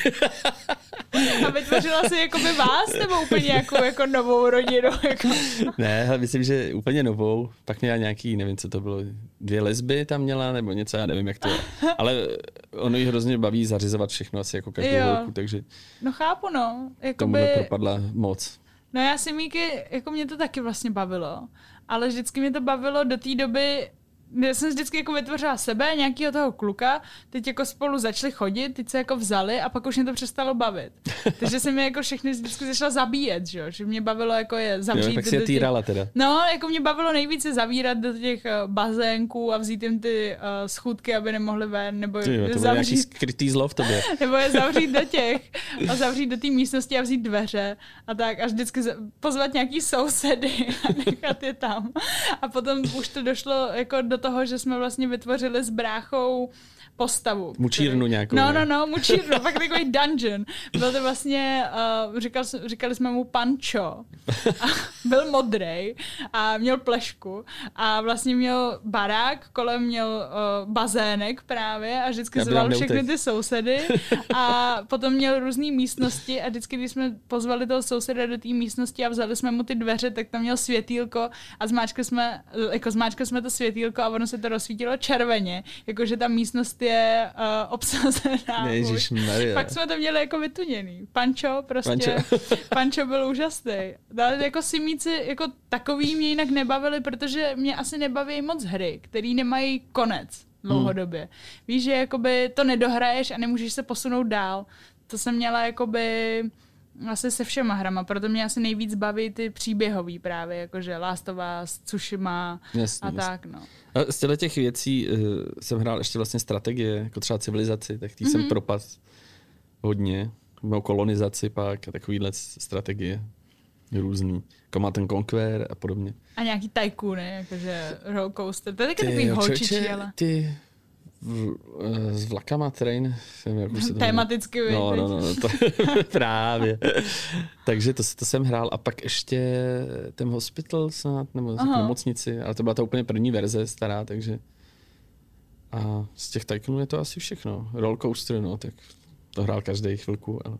A vytvořila si jakoby vás nebo úplně jako, jako novou rodinu? Jako... ne, ale myslím, že úplně novou. Pak měla nějaký, nevím, co to bylo, dvě lesby tam měla, nebo něco, já nevím, jak to je. Ale ono jí hrozně baví zařizovat všechno asi jako každou holku, takže No chápu, no. tomu Jakoby, nepropadla moc. no já si Míky, jako mě to taky vlastně bavilo. Ale vždycky mě to bavilo do té doby, já jsem vždycky jako vytvořila sebe, nějakého toho kluka, teď jako spolu začali chodit, teď se jako vzali a pak už mě to přestalo bavit. Takže jsem je jako všechny vždycky začala zabíjet, že, jo? že mě bavilo jako je zavřít Jo, tak si je těch- týrala teda. No, jako mě bavilo nejvíce zavírat do těch uh, bazénků a vzít jim ty uh, schůdky, aby nemohli ven, nebo Ty, jo, je to zavřít, skrytý zlo v tobě. nebo je zavřít do těch a zavřít do té místnosti a vzít dveře a tak až vždycky pozvat nějaký sousedy a nechat je tam. A potom už to došlo jako do toho, že jsme vlastně vytvořili s bráchou postavu. Mučírnu který- nějakou, No, no, no, mučírnu, fakt takový dungeon. Byl to vlastně, uh, říkal, říkali jsme mu Pancho. A byl modrej a měl plešku a vlastně měl barák, kolem měl uh, bazének právě a vždycky zval všechny ty sousedy a potom měl různé místnosti a vždycky, když jsme pozvali toho souseda do té místnosti a vzali jsme mu ty dveře, tak tam měl světýlko a zmáčkli jsme, jako zmáčkli jsme to světýlko a ono se to rozsvítilo červeně, jakože ta místnost je uh, obsazená. Ježišmarja. Pak jsme to měli jako vytuněný. Pančo prostě, Pančo, Pančo. Byl úžasný. Ale jako simíci jako takový mě jinak nebavili, protože mě asi nebaví moc hry, který nemají konec dlouhodobě. Hmm. Víš, že jakoby to nedohraješ a nemůžeš se posunout dál. To jsem měla jakoby asi se všema hrama, proto mě asi nejvíc baví ty příběhový právě, jakože Last of Us, Tsushima Jasně, a jasně. tak, no. A z těchto těch věcí uh, jsem hrál ještě vlastně strategie, jako třeba civilizaci, tak tý mm-hmm. jsem propad hodně. Měl kolonizaci pak a takovýhle strategie různý. Command and Conquer a podobně. A nějaký tajkuny, jakože roller coaster. To je taky takový holčičí, ale ty v, eh, s vlakama train, nevím, jak už se to jmenuje. tematicky No, víš, no, no, to, právě. Takže to, to jsem hrál a pak ještě ten hospital snad, nebo Aha. nemocnici, ale to byla ta úplně první verze stará, takže a z těch Tycoonů je to asi všechno. Roll coaster, no, tak to hrál každý chvilku, ale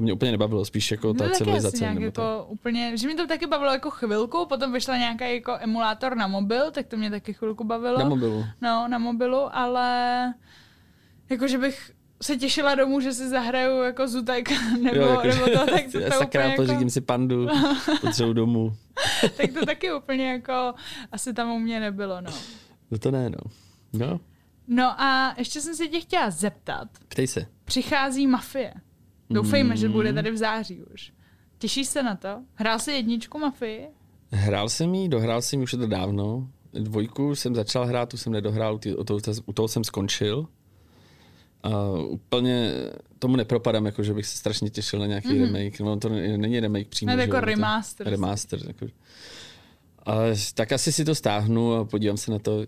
To mě úplně nebavilo, spíš jako ta No, civilizace. nějak nebo jako úplně, že mi to taky bavilo jako chvilku, potom vyšla nějaký jako emulátor na mobil, tak to mě taky chvilku bavilo. Na mobilu. No, na mobilu, ale jako, že bych se těšila domů, že si zahraju jako Zutajka nebo, Jo, jako, nebo to, tak to, to sakra, úplně jako, pořídím si pandu, potřebuji domů. tak to taky úplně jako asi tam u mě nebylo, no. No to ne, no. No, No a ještě jsem se tě chtěla zeptat. ptej se. Přichází Mafie. Doufejme, že Mm. bude tady v září už. Těšíš se na to? Hrál jsi jedničku Mafii? Hrál jsem jí, dohrál jsem ji už je to dávno. Dvojku jsem začal hrát, tu jsem nedohrál, ty- u toho, u toho jsem skončil. A úplně tomu nepropadám, jako že bych se strašně těšil na nějaký mm-hmm. remake. No to ne- není remake přímo. Ne, to že jako remaster. Remaster. Jako. Ale tak asi si to stáhnu a podívám se na to.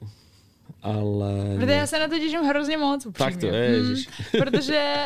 Ale... Protože já se na to těším hrozně moc, upřímně. Tak to je. Mm, protože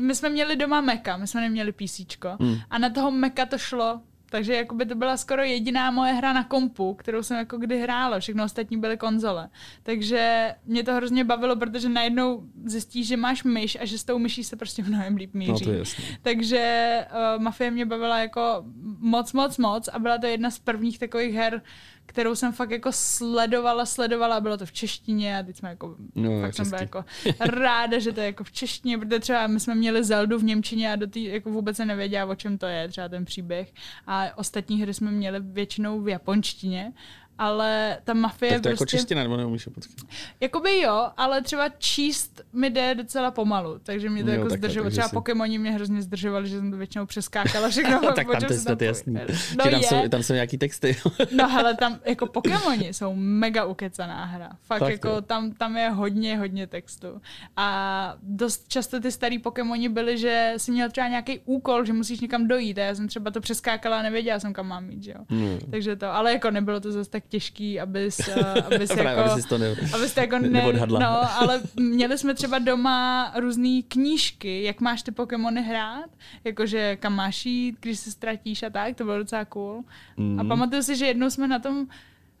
my jsme měli doma Meka, my jsme neměli PC. Hmm. A na toho Meka to šlo. Takže jakoby to byla skoro jediná moje hra na kompu, kterou jsem jako kdy hrála. Všechno ostatní byly konzole. Takže mě to hrozně bavilo, protože najednou zjistíš, že máš myš a že s tou myší se prostě mnohem líp míří. No to je jasné. Takže uh, Mafie mě bavila jako moc, moc, moc a byla to jedna z prvních takových her, kterou jsem fakt jako sledovala, sledovala, bylo to v češtině a teď jsme jako, No, fakt jsem byla jako ráda, že to je jako v češtině, protože třeba my jsme měli Zeldu v Němčině a do té jako vůbec se nevěděla, o čem to je, třeba ten příběh. A ostatní hry jsme měli většinou v japonštině, ale ta mafie Tak to je jako prostě... čeština, nebo neumíš počkat. Jakoby jo, ale třeba číst mi jde docela pomalu, takže mě to Jo, jako zdržovalo. Třeba si- Pokémoni mě hrozně zdržovali, že jsem to většinou přeskákala všechno. tak o tam to, je poví- jasný. No Že tam, je, jsou, tam jsou nějaký texty. no hele, tam jako Pokémoni jsou mega ukecaná hra. Fakt Tak jako tam, tam je hodně, hodně textu. A dost často ty starý Pokémoni byly, že si měl třeba nějaký úkol, že musíš někam dojít a já jsem třeba to přeskákala a nevěděla jsem, kam mám jít, že jo. No. Takže to, ale jako nebylo to zase tak těžký, abys, eh, abys Právě, jako... aby jsi to ne... Abyste jako ne, no, ale měli jsme třeba doma různé knížky, jak máš ty Pokémony hrát, jakože kam máš jít, když se ztratíš a tak, to bylo docela cool. Mhm. A pamatuju si, že jednou jsme na tom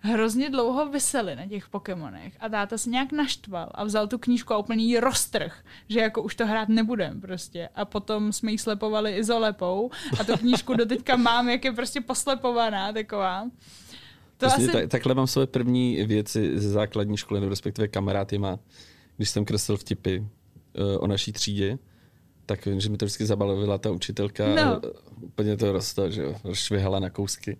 hrozně dlouho vyseli na těch Pokémonech a táta se nějak naštval a vzal tu knížku a úplně jí roztrh, že jako už to hrát nebudem prostě. A potom jsme jí slepovali izolepou a tu knížku doteďka mám, jak je prostě poslepovaná taková. To Vlastně asi... tak, takhle mám svoje první věci ze základní školy, nebo respektive kamarád je má, když jsem kreslil vtipy uh, o naší třídě, tak vím, že mi to vždycky zabalovila ta učitelka No. a úplně to rosto, že jo, rozšvihala na kousky.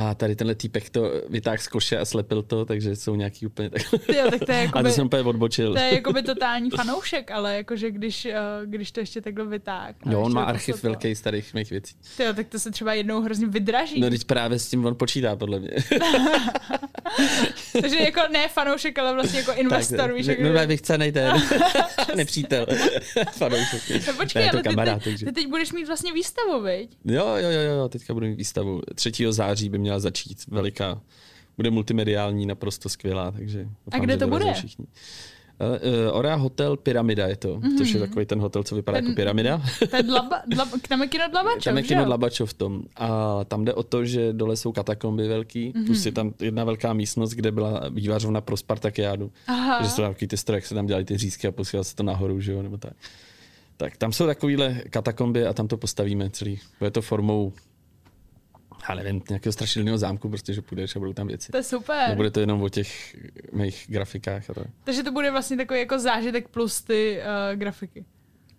A tady tenhle týpek to vytáhl z koše a slepil to, takže jsou nějaký úplně takhle. Tyjo, tak to je A jakoby... to jsem úplně odbočil. To je jakoby totální fanoušek, ale jakože když, eh, když to ještě takhle vytáh. a Jo, on má archiv velký starých mých věcí. Tyjo, tak to se třeba jednou hrozně vydraží. No teď právě s tím on počítá, podle mě. Takže jako ne fanoušek, ale vlastně jako investor, víš, no, no, bych cenej ten nepřítel. Fanoušek. No počkej, Ne, to ale ty, kamarád, ty, takže. ty, teď budeš mít vlastně výstavu, viď? Jo, jo, jo, jo, teďka budu mít výstavu. 3. září by měla začít, veliká. Bude multimediální, naprosto skvělá, takže doufám, kde to bude? Všichni. Uh, Ora Hotel Pyramida je to, mm-hmm. což je takový ten hotel, co vypadá Ten- jako pyramida. Je dlaba, dlaba, tam je kino Dlabačov, Tam je že kino jo? Dlabačov v tom. A tam jde o to, že dole jsou katakomby velký, mm-hmm. plus je tam jedna velká místnost, kde byla vývařovna pro Spartakiádu. Aha. Že jsou tam takový ty stroje, jak se tam dělají ty řízky a posílá se to nahoru, že jo, nebo tak. Tak tam jsou takovýhle katakomby a tam to postavíme celý. Bude to formou, já nevím, nějakého strašidelného zámku, prostě, že půjdeš a budou tam věci. To je super. Nebude to jenom o těch mých grafikách a tak. Takže to bude vlastně takový jako zážitek plus ty uh, grafiky.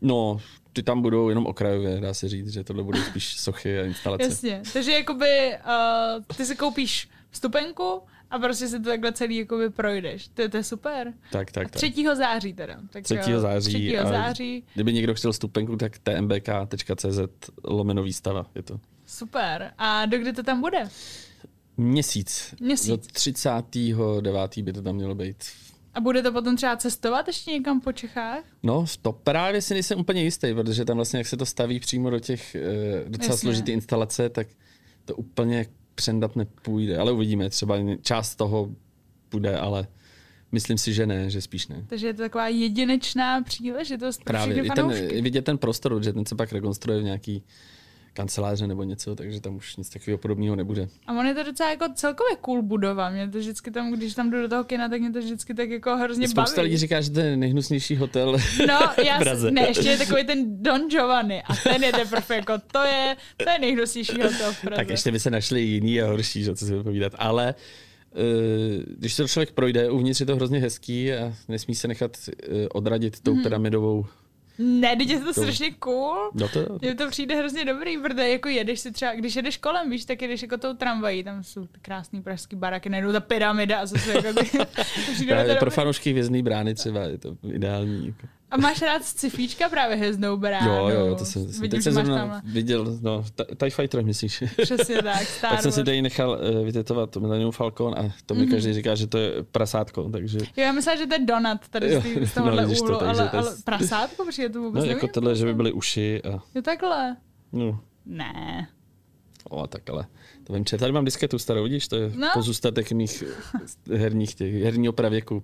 No, ty tam budou jenom okrajově, dá se říct, že tohle budou spíš sochy a instalace. Jasně. Takže jakoby uh, ty si koupíš vstupenku a prostě si to takhle celý jakoby projdeš. To, to je super. Tak, tak, tak. 3. září teda. Tak, 3. eh, září. 3. a září. Kdyby někdo chtěl stupenku, tak tmbk.cz lomeno výstava. Je to Super. A dokdy to tam bude? měsíc. Měsíc. Do 39. by to tam mělo být. A bude to potom třeba cestovat ještě někam po Čechách? No, to právě si nejsem úplně jistý, protože tam vlastně, jak se to staví přímo do těch e, docela Jasně. složitý instalace, tak to úplně přendat nepůjde. Ale uvidíme, třeba část toho bude, ale myslím si, že ne, že spíš ne. Takže je to taková jedinečná příležitost pro Právě i ten, vidět ten prostor, že ten se pak rekonstruuje v nějaký kanceláře nebo něco, takže tam už nic takového podobného nebude. A on je to docela jako celkově cool budova. Mě to vždycky tam, když tam jdu do toho kina, tak mě to vždycky tak jako hrozně Spousta baví. lidí říká, že to je nejhnusnější hotel No, já, v Praze. ne, ještě je takový ten Don Giovanni a ten je teprve jako, to je, to je nejhnusnější hotel v Praze. Tak ještě by se našli jiný a horší, že co si vypovídat. Ale uh, když se to člověk projde, uvnitř je to hrozně hezký a nesmí se nechat uh, odradit tou Mhm. pyramidovou. Ne, teď je to To- strašně cool. No to, Mně to přijde hrozně dobrý, protože jako jedeš si třeba, když jedeš kolem, víš, tak jedeš jako tou tramvají, tam jsou ty krásný pražský baraky, najednou ta pyramida a zase jako ty, pro fanoušky hvězdný brány třeba je to ideální. Jako. A máš rád scifíčka právě hvězdnou bránu? Jo, jo, to jsem, to jsem Vidím, teď jsem zrovna viděl, no, TIE Fighter myslíš? Přesně tak, Star tak jsem si tady nechal uh, vytetovat to Millennium Falcon a to mi Mhm. každý říká, že to je prasátko, takže Jo, já myslím, že to je donut tady z, tý, z no, tohohle to, úhlu, takže ale, to je- ale prasátko, protože to vůbec no, jako nevím. tohle, že by byly uši a Jo, takhle. no, Ne. o, tak ale vím, tady mám disketu starou, vidíš, to je No. pozůstatek mých herních těch, herního pravěku.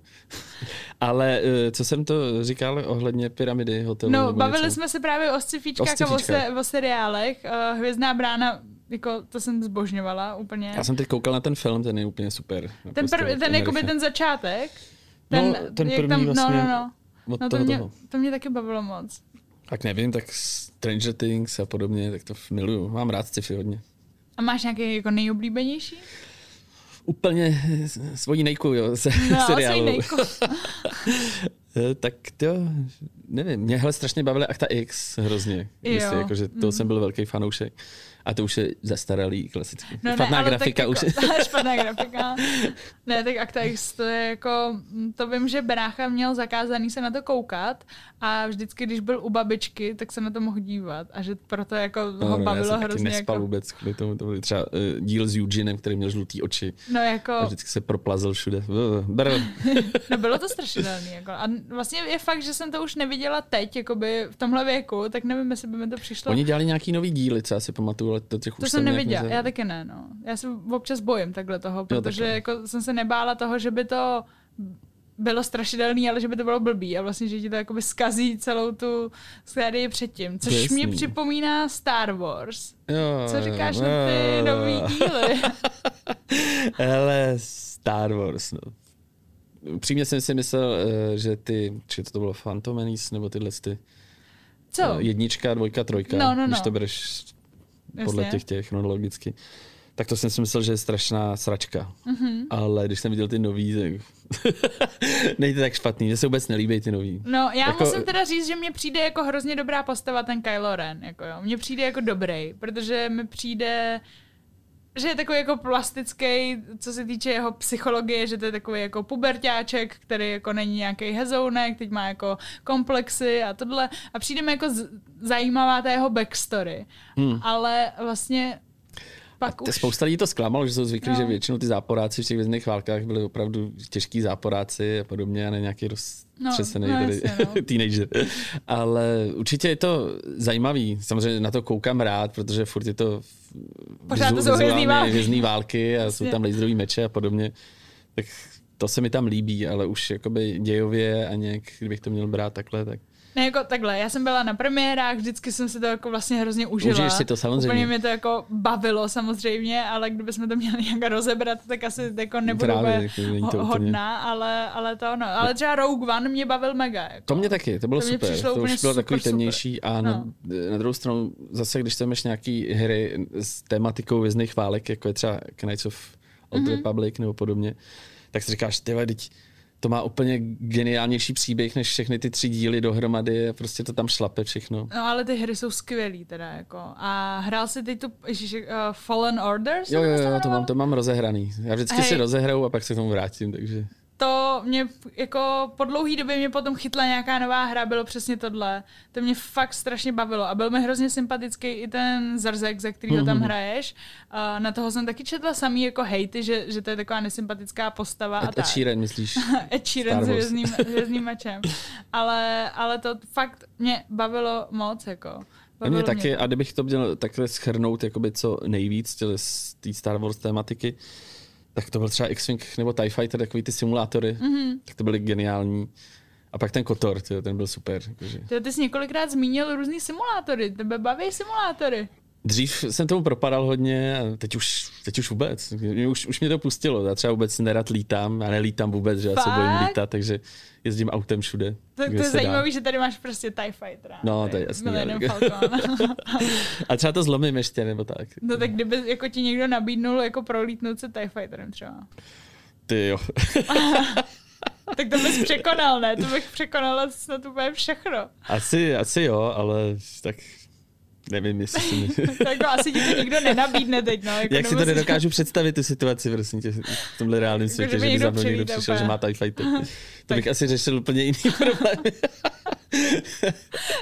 ale uh, co jsem to říkal ohledně pyramidy hotelu? No, bavili něco? jsme se právě o sci-fičkách O a o, sci-fičkách. se, o seriálech. Uh, Hvězdná brána, jako to jsem zbožňovala úplně. Já jsem teď koukal na ten film, ten je úplně super. Ten, prv, ten jakoby ten začátek. No, ten první no, vlastně no, no. Od No to toho, mě, toho. to mě taky bavilo moc. Tak nevím, tak Stranger Things a podobně, tak to miluju. Mám rád sci-fi hodně. A máš nějaký jako nejoblíbenější? Úplně svojí nejku, jo, se, No, seriálu. Eh, tak to, nevím, mě hele strašně bavily Akta X hrozně. Jo, Jestli, jakože to mm. jsem byl velký fanoušek. A to už je zastaralý, klasický. No Špatná ne, ale grafika tak už. jako, špatná grafika. Ne, tak Acta X to je jako, mm, to vím, že Brácha měl zakázaný se na to koukat a vždycky, když byl u babičky, tak se na to mohl dívat a že proto jako ho No, já bavilo jsem taky hrozně nespal jako, vůbec kvůli tomu. To byl třeba uh, díl s Eugenem, který měl žlutý oči. no A jako, vždycky se proplazil všude. No bylo to strašidelný. Jako. A vlastně je fakt, že jsem to už neviděla teď, jakoby v tomhle věku, tak nevím, jestli by mi to přišlo. Oni dělali nějaký nový díly, co já si pamatuju, ale to těch To jsem neviděla, neza- já taky ne, no. Já se občas bojím takhle toho, protože takhle. jako jsem se nebála toho, že by to bylo strašidelný, ale že by to bylo blbý a vlastně, že ti to jakoby skazí celou tu sérii předtím. Což Jasný. mě připomíná Star Wars. Jo, Co říkáš jo, na ty jo. nový díly? Hele, Star Wars, no. Upřímně jsem si myslel, eh, že ty, či to bylo Phantom Menace, nebo tyhle ty, Co? eh, jednička, dvojka, trojka, No, no, když no. to bereš podle Jasně. těch těch chronologicky. Tak to jsem si myslel, že je strašná sračka. Mm-hmm. Ale když jsem viděl ty nový, tak nejde tak špatný, že se vůbec nelíbí ty nový. No, já Jako- jako... musím teda říct, že mně přijde jako hrozně dobrá postava ten Kylo Ren, jako jo. Mně přijde jako dobrý, protože mi přijde, že je takový jako plastický, co se týče jeho psychologie, že to je takový jako pubertáček, který jako není nějaký hezounek, teď má jako komplexy a tohle. A přijde mi jako z- zajímavá ta jeho backstory. Hmm. Ale vlastně pak už... spousta lidí to zklamalo, že jsou zvyklí, No. že většinou ty záporáci v těch vězných válkách byli opravdu těžký záporáci a podobně a ne nějaký roztřesený No, no, no, tady, no. teenager. Ale určitě je to zajímavý. Samozřejmě na to koukám rád, protože furt je to Pořád to jsou hvězdný války. hvězdný války a jsou Jasně. tam laserový meče a podobně. Tak to se mi tam líbí, ale už jakoby dějově a nějak, kdybych to měl brát takhle, tak Ne, jako takhle, já jsem byla na premiérách, vždycky jsem si to jako vlastně hrozně užila. Užiješ si to samozřejmě. Úplně mě to jako bavilo samozřejmě, ale kdybychom to měli nějak rozebrat, tak asi jako nebudu Právě, jako to hodná, ale, ale to no. Ale třeba Rogue One mě bavil mega. Jako. To mě taky, to bylo To super. To už bylo takový super, temnější a na, na druhou stranu zase, když tam nějaký hry s tématikou vězných válek, jako je třeba Knights of Old Mhm. mm-hmm. Republic nebo podobně, tak si říkáš, ty teď to má úplně geniálnější příběh než všechny ty tři díly dohromady a prostě to tam šlape všechno. No ale ty hry jsou skvělý teda jako. A hrál si ty tu ježiši, uh, Fallen Orders? Jo, jo, jo, to mám, to mám rozehraný. Já vždycky Hej. si rozehraju a pak se k tomu vrátím, takže... to mě jako po dlouhý době mě potom chytla nějaká nová hra, bylo přesně tohle. To mě fakt strašně bavilo a byl mi hrozně sympatický i ten Zarzek, ze kterého tam hraješ. A na toho jsem taky četla samý jako hejty, že, že to je taková nesympatická postava a Ed, Ed tak. Sheeran, myslíš? Ed Sheeran s hvězdným, hvězdným mečem. Ale, ale to fakt mě bavilo moc, jako. A Bavilo mě taky, to. a kdybych to měl takhle schrnout jakoby co nejvíc z té Star Wars tématiky, tak to byl třeba X-Wing nebo TIE Fighter, takový ty simulátory, Mhm. mm-hmm. tak to byly geniální. A pak ten Kotor, tyjo, ten byl super. Jakože. Ty, ty jsi několikrát zmínil různý simulátory, tebe baví simulátory. Dřív jsem tomu propadal hodně a teď už, teď už vůbec. Už, už mě to pustilo. Já třeba vůbec nerad lítám. Já nelítám vůbec, že já se bojím lítat, takže jezdím autem všude. To, to je zajímavé, že tady máš prostě TIE Fighter. No, to je jasný. a třeba to zlomím ještě, nebo tak. No tak kdyby jako ti někdo nabídnul jako prolítnout se TIE Fighterem třeba. Ty jo. tak to bys překonal, ne? To bych překonala snad úplně všechno. Asi, asi jo, ale tak Nevím, jestli si mi... tak jako asi ti to nikdo nenabídne teď, no. Jako Jak si to nedokážu představit, tu situaci, prosím tě, v tomhle reálném světě, jako, že by za mnou někdo přišel, úplně. že má TIE Fighter. To tak. bych asi řešil úplně jiný problém.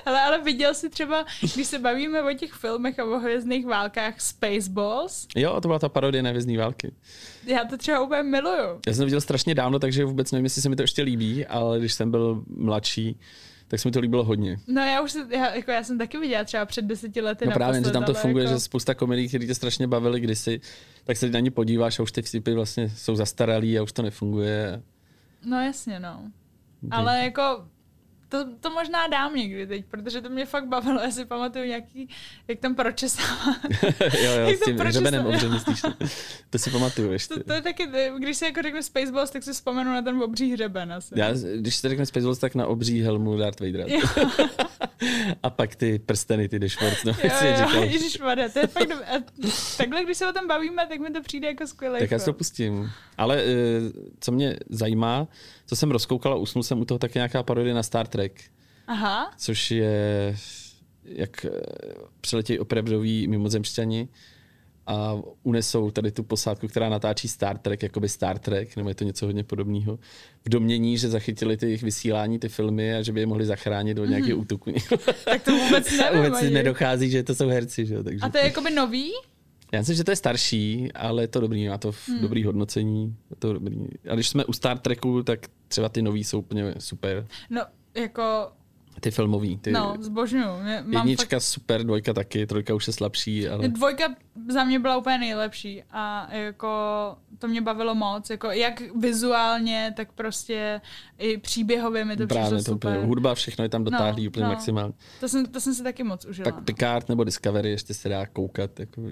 ale, ale viděl jsi třeba, když se bavíme o těch filmech a o hvězdných válkách Spaceballs? Jo, to byla ta parodie na hvězdní války. Já to třeba úplně miluju. Já jsem to viděl strašně dávno, takže vůbec nevím, jestli se mi to ještě líbí, ale když jsem byl mladší, tak se mi to líbilo hodně. No já už se, já, jako já jsem taky viděla třeba před deseti lety No právě, že tam to funguje, jako... že spousta komedií, které tě strašně bavily kdysi, tak se na ně podíváš a už ty vstupy vlastně jsou zastaralý a už to nefunguje. No jasně, no. Ale jako to, to možná dám někdy teď, protože to mě fakt bavilo. Já si pamatuju nějaký, jak tam pročesává. jo, jo, jak s tím řebenem obře myslíš. To si pamatuju ještě. To, to, je taky, když si jako řekne Spaceballs, tak si vzpomenu na ten obří hřeben asi. Já, když si řekne Spaceballs, tak na obří helmu Darth Vader. a pak ty prsteny, ty dešvort. No, jo, jo, ježišmarja, to je fakt dobré. Takhle, když se o tom bavíme, tak mi to přijde jako skvělé. Tak já to pustím. Ale eh, co mě zajímá, co jsem rozkoukal a usnul jsem u toho taky nějaká parodie na Star Trek. Aha. Což je, jak eh, přeletějí opravdoví mimozemšťani a unesou tady tu posádku, která natáčí Star Trek, jakoby Star Trek, nebo je to něco hodně podobného, v domění, že zachytili ty jejich vysílání, ty filmy a že by je mohli zachránit od nějakého mm. útoku. tak to vůbec nevím. vůbec nedochází, že to jsou herci. Že? Takže... A to je jakoby nový? Já myslím, že to je starší, ale je to dobrý, má to hmm. dobrý hodnocení. Je to dobrý. A když jsme u Star Treku, tak třeba ty nový jsou úplně super. No, jako ty filmový. Ty... No, zbožňuju. Jednička fakt... super, dvojka taky, trojka už je slabší. Ale... Dvojka za mě byla úplně nejlepší a jako to mě bavilo moc. Jako jak vizuálně, tak prostě i příběhově mi to Právě přišlo to super. Úplně, hudba, všechno je tam dotáhlý no, úplně no. maximálně. To jsem, to jsem si taky moc užila. Tak Picard nebo Discovery ještě se dá koukat, jako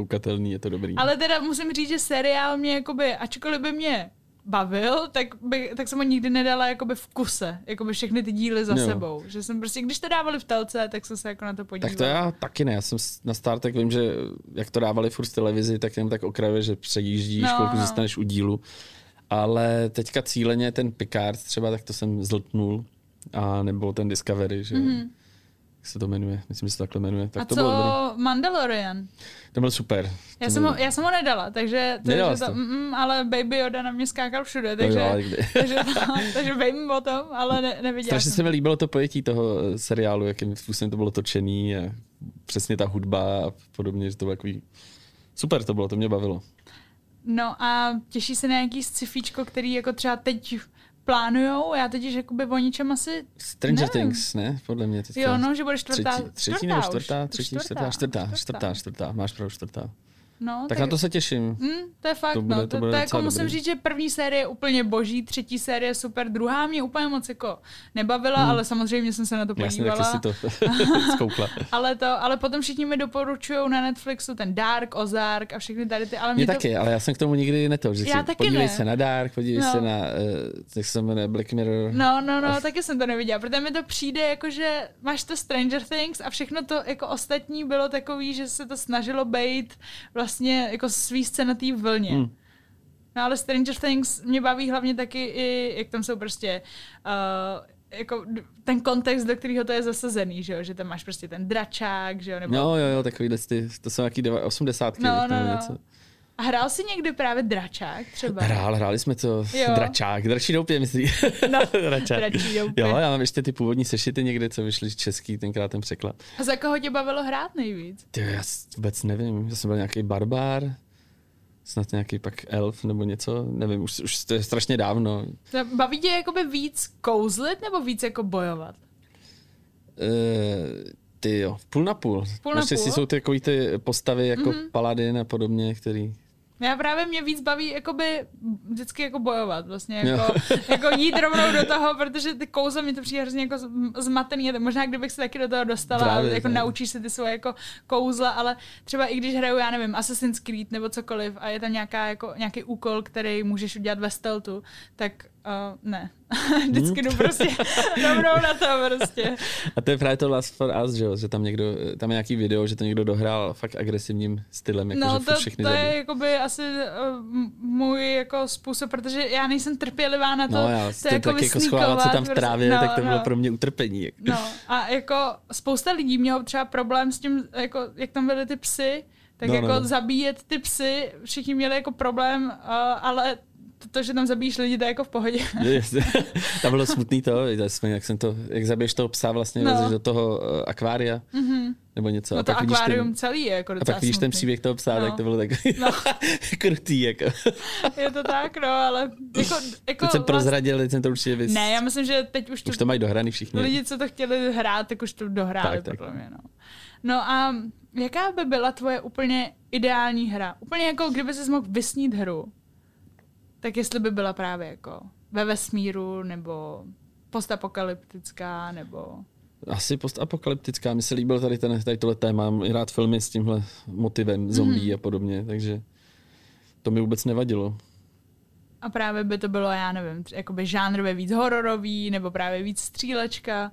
koukatelný, je to dobrý. Ale teda musím říct, že seriál mě jakoby, ačkoliv by mě bavil, tak, by, tak jsem ho nikdy nedala jakoby v kuse, jakoby všechny ty díly za jo. sebou. Že jsem prostě, když to dávali v telce, tak jsem se jako na to podívala. Tak to já taky ne, já jsem na start tak vím, že jak to dávali furt v televizi, tak jenom tak okrajově, že přejíždíš, no, kolik no. zůstaneš u dílu. Ale teďka cíleně ten Picard třeba, tak to jsem zltnul. A nebo ten Discovery, že mm-hmm jak se to jmenuje, myslím, že se to takhle jmenuje. Tak a to co bylo dobrý. Mandalorian? To byl super. Já, jsem ho, já jsem ho nedala, takže, takže to, mm, ale Baby Yoda na mě skákal všude, takže, takže, takže vím o tom, ale ne, neviděla Strašně se mi líbilo to pojetí toho eh, seriálu, jakým způsobem to bylo točený a přesně ta hudba a podobně, že to bylo takový... Super to bylo, to mě bavilo. No a těší se na nějaký scifíčko, který jako třeba teď plánujou, já teď jakoby o ničem asi Stranger nevím. Things, ne? Podle mě. Teďka jo, no, že bude čtvrtá. Třetí, třetí nebo čtvrtá? Třetí, čtvrtá, čtvrtá, čtvrtá, čtvrtá, čtvrtá, máš pravdu, čtvrtá. No, tak, tak, na to se těším. Mm, to je fakt, to bude, no. To, to, to jako musím říct, že první série je úplně boží, třetí série je super, druhá mě úplně moc jako nebavila, mm. ale samozřejmě jsem se na to podívala. Jasně, tak to zkoukla. ale, to, ale potom všichni mi doporučují na Netflixu ten Dark, Ozark a všechny tady ty. Ale mě, mě to... taky, ale já jsem k tomu nikdy neto. Že já taky podívej ne. se na Dark, podívej no. se na, uh, jak se jmenuje, Black Mirror. No, no, no, taky jsem to neviděla, protože mi to přijde jako, že máš to Stranger Things a všechno to jako ostatní bylo takový, že se to snažilo být vlastně jako svý scénatý vlně. Hmm. No ale Stranger Things mě baví hlavně taky i, jak tam jsou prostě uh, jako ten kontext, do kterého to je zasazený, že jo? že tam máš prostě ten dračák, že jo? Nebo... No jo, jo, takový ty, to jsou nějaký 80 no, no, no. Něco. A hrál jsi někdy právě dračák třeba? Hrál, hráli jsme to. Jo. Dračák, dračí doupě, myslí. No, dračák. dračí doupě. Jo, já mám ještě ty původní sešity někde, co vyšly český, tenkrát ten překlad. A za koho tě bavilo hrát nejvíc? Ty, já vůbec nevím, já jsem byl nějaký barbár, snad nějaký pak elf nebo něco, nevím, už, už to je strašně dávno. Baví tě jakoby víc kouzlit nebo víc jako bojovat? Uh, ty jo, půl na půl. půl na půl? jsou ty, takový ty postavy jako mm-hmm. Paladin a podobně, který Já právě mě víc baví jakoby vždycky jako bojovat, vlastně jako, jako jít rovnou do toho, protože ty kouzla mě to přijde hrozně jako zmatený. Možná kdybych se taky do toho dostala, právě, jako ne. naučíš se ty svoje jako kouzla, ale třeba i když hraju, já nevím, Assassin's Creed nebo cokoliv a je tam nějaká, jako, nějaký úkol, který můžeš udělat ve stealthu, tak Uh, ne. Vždycky jdu prostě rovnou na to prostě. A to je právě to Last for Us, že, jo? že tam někdo, tam je nějaký video, že to někdo dohrál fakt agresivním stylem, jako no, že to, všechny to je jakoby asi uh, můj jako způsob, protože já nejsem trpělivá na to, no, já, to, to jako tak jako schovávat se tam v prostě- trávě, no, tak to bylo no. pro mě utrpení. No a jako spousta lidí mělo třeba problém s tím, jako, jak tam byly ty psy, tak no, jako no. zabíjet ty psy, všichni měli jako problém, uh, ale to, že tam zabíjíš lidi, to je jako v pohodě. tam bylo smutný to, jak jsem to, jak zabiješ toho psa vlastně no. do toho uh, akvária. Mm-hmm. Nebo něco. No a to pak akvárium ten, celý je jako A pak vidíš ten příběh toho psa, no. tak to bylo tak no. krutý. Jako. je to tak, no, ale jako, jako teď jsem prozradil, teď jsem to určitě vys... Ne, já myslím, že teď už to... Už to mají dohraný všichni. Lidi, co to chtěli hrát, tak už to dohráli, tak, tak. Mě, no. no a jaká by byla tvoje úplně ideální hra? Úplně jako kdyby jsi mohl vysnít hru, tak jestli by byla právě jako ve vesmíru, nebo postapokalyptická, nebo... Asi postapokalyptická. Mně se líbil tady, ten, tady tohle téma. Mám rád filmy s tímhle motivem zombie mm-hmm. a podobně, takže to mi vůbec nevadilo. A právě by to bylo, já nevím, jakoby žánrově víc hororový, nebo právě víc střílečka.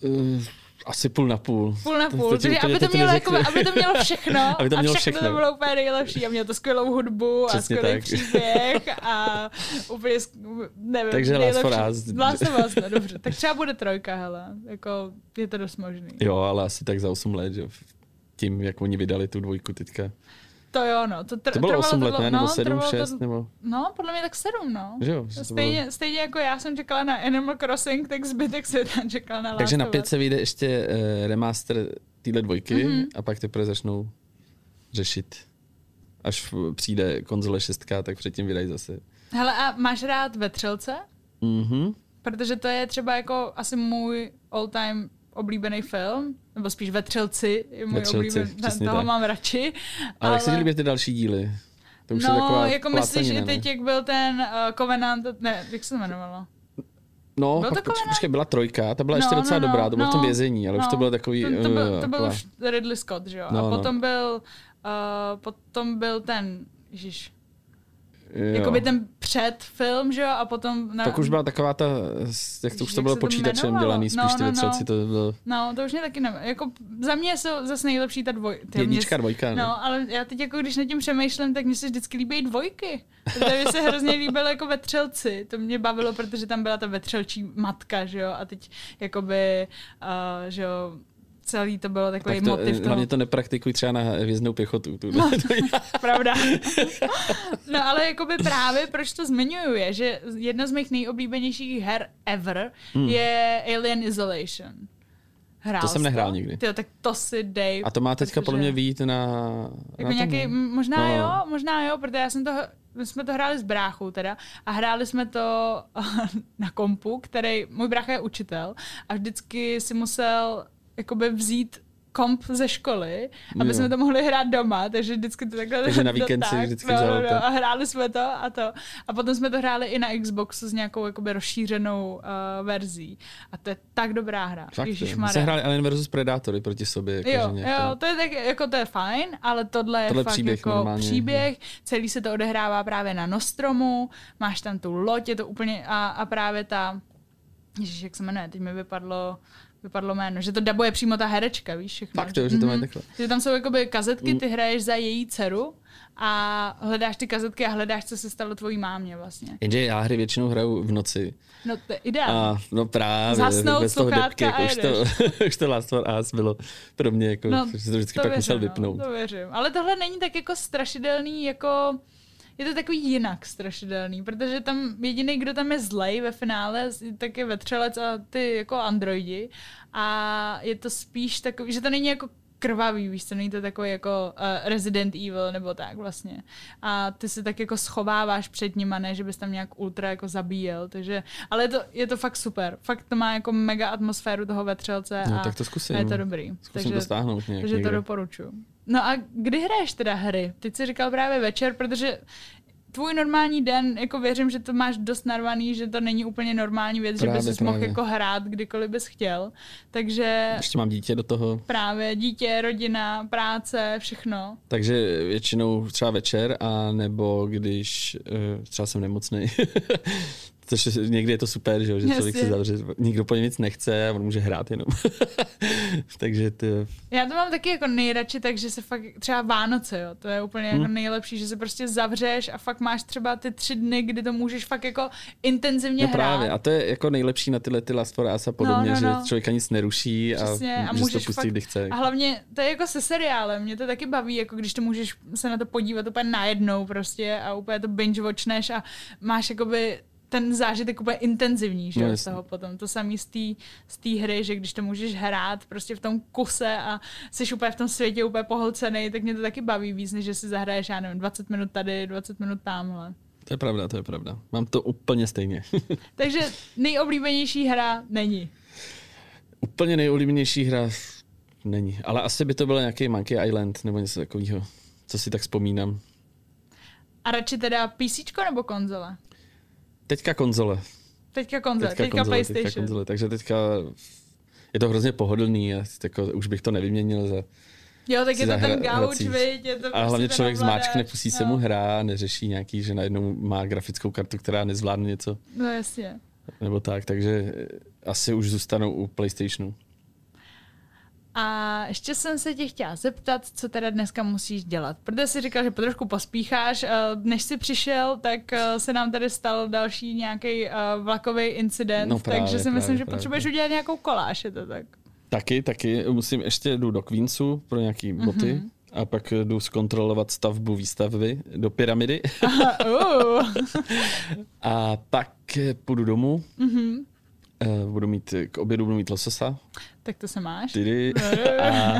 Uh, asi půl na půl. Půl na půl, to, to, aby, to mělo, jako, aby to mělo všechno. aby to mělo a všechno, všechno. to bylo úplně nejlepší. A mělo to skvělou hudbu Přesně a skvělý tak. příběh a úplně, nevím, Takže Last for Us. Last for Us, no, dobře. Tak třeba bude trojka, hele. Jako, je to dost možný. Jo, ale asi tak za 8 let, že tím, jak oni vydali tu dvojku teďka. To jo, no. To, tr- to bylo 8 let, ne? Nebo 7, no, 6? To, nebo... No, podle mě tak 7, no. Že jo, stejně, bylo... stejně jako já jsem čekala na Animal Crossing, tak zbytek se tam čekal na Takže na 5 se vyjde ještě uh, remaster téhle dvojky mm-hmm. a pak teprve začnou řešit. Až přijde konzole 6, tak předtím vydají zase. Hele, a máš rád vetřelce? Mhm. Protože to je třeba jako asi můj all-time oblíbený film, nebo spíš Vetřelci, je můj Vetřelci, oblíbený, toho tak. mám radši. Ale, ale... jak se ti líbí ty další díly? To už no, je taková jako myslíš, že teď jak byl ten uh, Covenant, ne, jak se to jmenovalo? No, byl pak, to počkej, byla trojka, ta byla no, ještě docela no, no, dobrá, to bylo no, v tom no, vězení, ale no, už to no. bylo takový... To, to, byl, to byl uh, už Ridley Scott, že jo? No, a potom no. byl, uh, potom byl ten, ježiš, Jakoby ten předfilm, že jo, a potom... Na... Tak už byla taková ta, jak to už to bylo počítačem to dělaný, spíš no, no, ty no. to bylo... No, to už mě taky nevím. Jako za mě jsou zase nejlepší ta dvoj... Jednička, mě... dvojka. No. no, ale já teď jako když nad tím přemýšlím, tak mě se vždycky líbí dvojky. Protože mi se hrozně líbilo jako vetřelci. To mě bavilo, protože tam byla ta vetřelčí matka, že jo, a teď jakoby, uh, že jo, celý to bylo takový tak to, motiv toho. Hlavně to nepraktikuj třeba na věznou pěchotu. Tu, no, pravda. no ale jakoby právě, proč to zmiňuju, je, že jedna z mých nejoblíbenějších her ever hmm. je Alien Isolation. Hrál to jsem nehrál nikdy. Tyjo, tak to si dej. A to má teďka podle mě vít na... Jako na nějaký, možná no. jo, možná jo, protože já jsem to, my jsme to hráli s bráchou teda a hráli jsme to na kompu, který, můj brácha je učitel a vždycky si musel jakoby vzít komp ze školy, aby jo. jsme to mohli hrát doma, takže vždycky to takhle... Takže na víkend si vždycky no, no, no, a hráli jsme to a to. A potom jsme to hráli i na Xboxu s nějakou jakoby rozšířenou uh, verzí. A to je tak dobrá hra. Fakt, My jsme hráli Alien vs Predatory proti sobě. Jako jo, jo, to je, tak, jako to je fajn, ale tohle je tohle fakt příběh jako normálně, příběh. Je. Celý se to odehrává právě na Nostromu, máš tam tu loď, je to úplně a, a právě ta Ježiš, jak se jmenuje, teď mi vypadlo vypadlo jméno, že to dabuje přímo ta herečka, víš všechno. Fakt to, že to mm-hmm. takhle. Že tam jsou jakoby kazetky, ty hraješ za její dceru a hledáš ty kazetky a hledáš, co se stalo tvojí mámě vlastně. Jenže já hry většinou hraju v noci. No to je ideální. A, no právě, Zasnout, bez toho depky, jako už to, už to Last for Us bylo pro mě, jako, no, že to vždycky to pak věřím, musel no, vypnout. No, to věřím. Ale tohle není tak jako strašidelný, jako je to takový jinak strašidelný, protože tam jediný, kdo tam je zlej ve finále, tak je vetřelec a ty jako androidi. A je to spíš takový, že to není jako krvavý, víš co, není to takový jako uh, Resident Evil nebo tak vlastně. A ty se tak jako schováváš před nima, ne, že bys tam nějak ultra jako zabíjel, takže, ale je to, je to fakt super. Fakt to má jako mega atmosféru toho vetřelce No, a, tak to zkusím. a je to dobrý. Zkusím takže, to stáhnout nějak takže to někde. doporučuji. No a kdy hraješ teda hry? Teď jsi říkal právě večer, protože tvůj normální den, jako věřím, že to máš dost narvaný, že to není úplně normální věc, Právě, že bys mohl jako hrát kdykoliv bys chtěl. Takže Ještě mám dítě do toho, právě dítě, rodina, práce, všechno. takže většinou třeba večer, a nebo když uh, třeba jsem nemocný. Což někdy je to super, že, jo, že člověk Jasně. se zavře, nikdo po něm nic nechce a on může hrát jenom. takže to, Já to mám taky jako nejradši, takže se fakt třeba Vánoce, jo, to je úplně Hmm. jako nejlepší, že se prostě zavřeš a fakt máš třeba ty tři dny, kdy to můžeš fakt jako intenzivně no hrát. právě, a to je jako nejlepší na tyhle ty Last for Us a podobně, no, no. že člověk nic neruší a, Přesně, a může můžeš to pustit, fakt, kdy chce. A hlavně to je jako se seriálem, mě to taky baví, jako když to můžeš se na to podívat úplně najednou prostě a úplně to binge watchneš a máš jakoby ten zážitek úplně intenzivní, že No z toho potom. To té z té hry, že když to můžeš hrát prostě v tom kuse a jsi úplně v tom světě úplně pohlcený, tak mě to taky baví víc, než že si zahraješ, já nevím, 20 minut tady, 20 minut tamhle. To je pravda, to je pravda. Mám to úplně stejně. Takže nejoblíbenější hra není. úplně nejoblíbenější hra není, ale asi by to byl nějaký Monkey Island nebo něco takového, co si tak vzpomínám. A radši teda PC nebo konzole? Teďka konzole. Teďka konzole, teďka, teďka konzole, PlayStation. Teďka konzole, takže teďka je to hrozně pohodlný a jako, už bych to nevyměnil za... Jo, tak je to ten gauč, viď, je to A hlavně prostě člověk zmáčkne, pustí se no. mu hra, neřeší nějaký, že najednou má grafickou kartu, která nezvládne něco, No jasně. nebo tak, takže asi už zůstanou u PlayStationu. A ještě jsem se tě chtěla zeptat, co teda dneska musíš dělat. Protože jsi říkal, že trošku pospícháš. eh, Než jsi přišel, tak eh, se nám tady stal další nějaký vlakový incident, No právě, takže si právě, myslím, že právě. potřebuješ udělat nějakou koláž, je to tak. Taky, taky musím ještě jdu do Queensu pro nějaký boty Mhm. a pak jdu zkontrolovat stavbu výstavby do pyramidy uh, a pak eh, půjdu domů, mhm. Eh, budu mít, k obědu budu mít lososa, Tak to se máš. tydy, a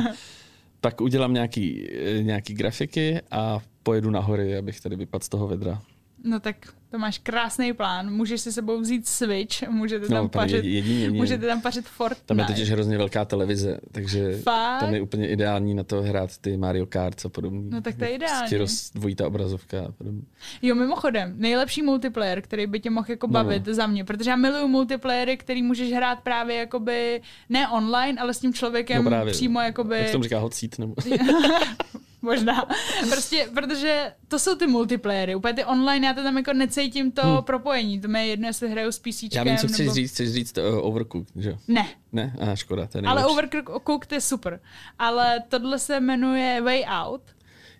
pak udělám nějaký, eh, nějaký grafiky a pojedu na hory, abych tady vypadl z toho vedra. No tak to máš krásný plán. Můžeš si sebou vzít Switch, můžete tam No, pařit, jedině, jedině. můžete tam pařit Fortnite. Tam je totiž hrozně velká televize, takže Fakt? tam je úplně ideální na to hrát ty Mario Kart a podobně. No tak to je ideální. Prostě roz, dvojitá obrazovka a podobně. Jo, mimochodem, nejlepší multiplayer, který by tě mohl jako No. bavit za mě, protože já miluju multiplayery, který můžeš hrát právě jakoby ne online, ale s tím člověkem No právě. přímo jakoby... Jak tomu říká hot seat, nebo... Možná. Prostě, protože to jsou ty multiplayery. Úplně ty online, já to tam jako necítím to hmm. propojení. To mi je jedno, jestli hraju s PC. Já vím, co chceš říct, chceš říct uh, Overcooked, že? Ne, Ne? A škoda, to je ale. Overcooked je super. Ale tohle se jmenuje Way Out.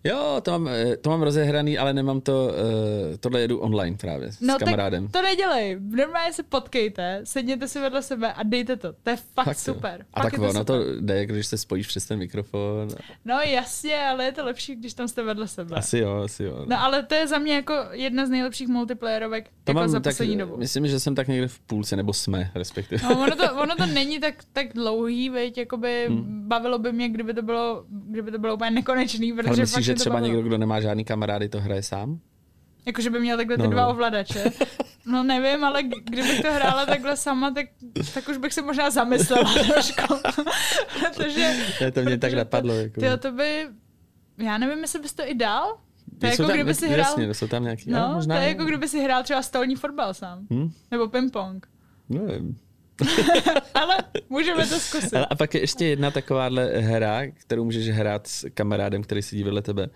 Jo, to mám, eh, to mám rozehraný, ale nemám to, uh, tohle jedu online právě s No kamarádem. tak to nedělej. Normálně se potkejte, sedněte si vedle sebe a dejte to. To je fakt, Fakt super. A Fakt tak ono super. to jde, když se spojíš přes ten mikrofon. No jasně, ale je to lepší, když tam jste vedle sebe. Asi jo, asi jo. No ale to je za mě jako jedna z nejlepších multiplayerovek to jako mám za tak, poslední dobu. myslím, že jsem tak někde v půlce, nebo jsme, respektive. No, ono, to, ono to není tak, tak dlouhý, veď, jakoby hmm. bavilo by mě, kdyby to bylo, kdyby to bylo úplně nekonečný, protože myslíš, že třeba bavilo. někdo, kdo nemá žádný kamarády, to hraje sám? Jakože by měl takhle ty No, no, dva no. ovladače. No nevím, ale kdybych to hrála takhle sama, tak, tak už bych se možná zamyslela trošku. protože, Ne, to mě tak napadlo. To, Jako. tyjo, to by, já nevím, jestli bys to i dal. To je Jsou jako tam, kdyby si jasně, hrál, jsou tam nějaký, no, možná, to je jako kdyby si hrál třeba stolní fotbal sám. Hm? Nebo ping-pong. Nevím. Ale můžeme to zkusit. Ale a pak je ještě jedna takováhle hra, kterou můžeš hrát s kamarádem, který sedí vedle tebe.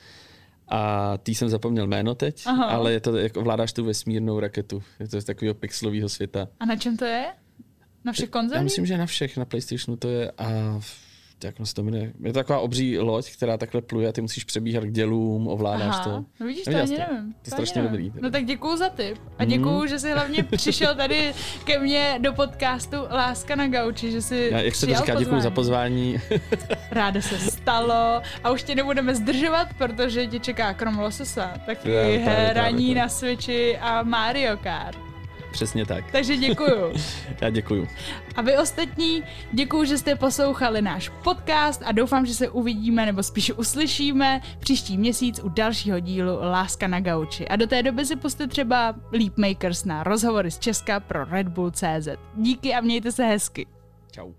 A tý jsem zapomněl jméno teď, Aha. ale je to, jak ovládáš tu vesmírnou raketu. Je to z takového pixelového světa. A na čem to je? Na všech konzolích? Já myslím, že na všech, na PlayStationu to je a v- jak se to jmenuje? Je to taková obří loď, která takhle pluje a ty musíš přebíhat k dělům, ovládáš Aha, to. No vidíš, to Neviděl ani to? nevím. To je strašně nevím. dobrý, teda. No tak děkuju za tip. A Mm. děkuju, že jsi hlavně přišel tady ke mně do podcastu Láska na gauči, že jsi Já, jak se to říká, děkuji za pozvání. Ráda se stalo. A už tě nebudeme zdržovat, protože tě čeká krom lososa. Taky právě, hraní právě. na Switchi a Mario Kart. Přesně tak. Takže děkuju. Já děkuju. A vy ostatní, děkuju, že jste poslouchali náš podcast a doufám, že se uvidíme nebo spíš uslyšíme příští měsíc u dalšího dílu Láska na gauči. A do té doby si puste třeba Leapmakers na rozhovory z Česka pro Red Bull CZ. Díky a mějte se hezky. Čau.